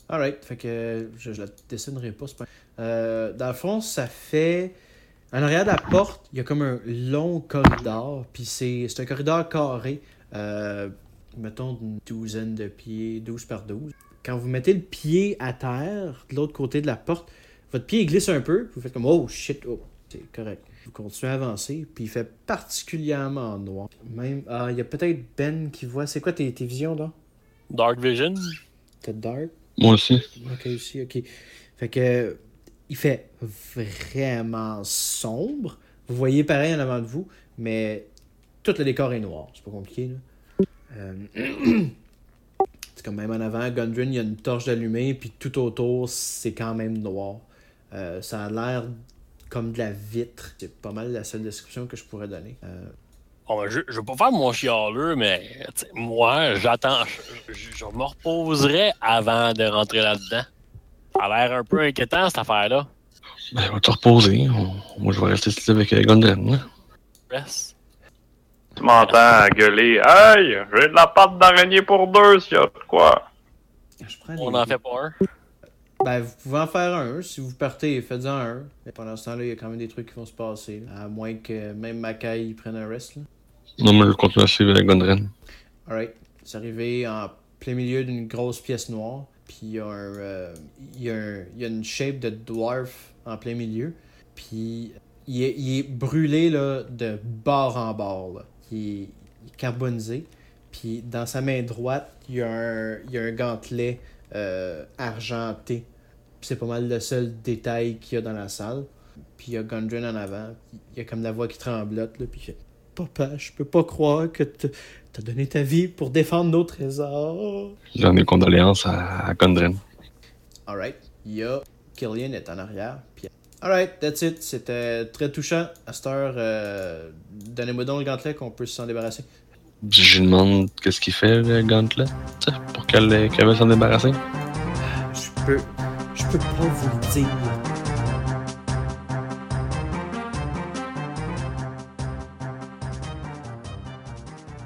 Alright, fait que je, je la dessinerai pas, c'est pas. Euh, dans le fond, ça fait. En arrière de la porte, il y a comme un long corridor, puis c'est c'est un corridor carré, euh, mettons d'une douzaine de pieds, 12 par 12. Quand vous mettez le pied à terre, de l'autre côté de la porte, votre pied glisse un peu, puis vous faites comme oh shit, oh, c'est correct. Vous continuez à avancer, puis il fait particulièrement noir. Même, ah, il y a peut-être Ben qui voit. C'est quoi tes, tes visions là? Dark Vision. T'as dark? Moi aussi. Ok, aussi, ok. Fait que il fait vraiment sombre. Vous voyez pareil en avant de vous, mais tout le décor est noir. C'est pas compliqué, là. Euh, *clears throat* c'est comme même en avant, Gundren, il y a une torche allumée, puis tout autour, c'est quand même noir. Euh, ça a l'air comme de la vitre. C'est pas mal la seule description que je pourrais donner. Euh, Bon, ben, je, je veux pas faire mon chialeux, mais moi, j'attends. Je- je me reposerai avant de rentrer là-dedans. Ça a l'air un peu inquiétant, cette affaire-là. Ben, va te reposer. On- Moi, je vais rester ici avec euh, Gundren. là. Reste. Tu m'entends gueuler Hey, j'ai de la pâte d'araignée pour deux, s'il y a de quoi. On les- en fait pas un. Ben, vous pouvez en faire un. Si vous partez, faites-en un. Mais pendant ce temps-là, il y a quand même des trucs qui vont se passer. là. À moins que même Makai prenne un rest. Là. Non, mais je continue à suivre avec Gundren. Alright. Vous arrivez en plein milieu d'une grosse pièce noire. Puis il y, a un, euh, y, y a une shape de dwarf en plein milieu. Puis il est, est brûlé là, de bord en bord. Il, est, carbonisé. Puis dans sa main droite, il y a un, y a un gantelet euh, argenté. C'est pas mal le seul détail qu'il y a dans la salle. Puis il y a Gundren en avant. Il y a comme la voix qui tremblote. Là, puis Papa, je peux pas croire que t- t'as donné ta vie pour défendre nos trésors. J'en ai condoléances à, à Gundren. Alright. Il y a Killian est en arrière. Puis... Alright, that's it. C'était très touchant. À cette heure, euh, donnez-moi donc le gantelet qu'on peut s'en débarrasser. Je lui demande qu'est-ce qu'il fait, le Gauntlet, tu sais, pour qu'elle qu'elle veut s'en débarrasser. Je peux. Je peux pas vous le dire.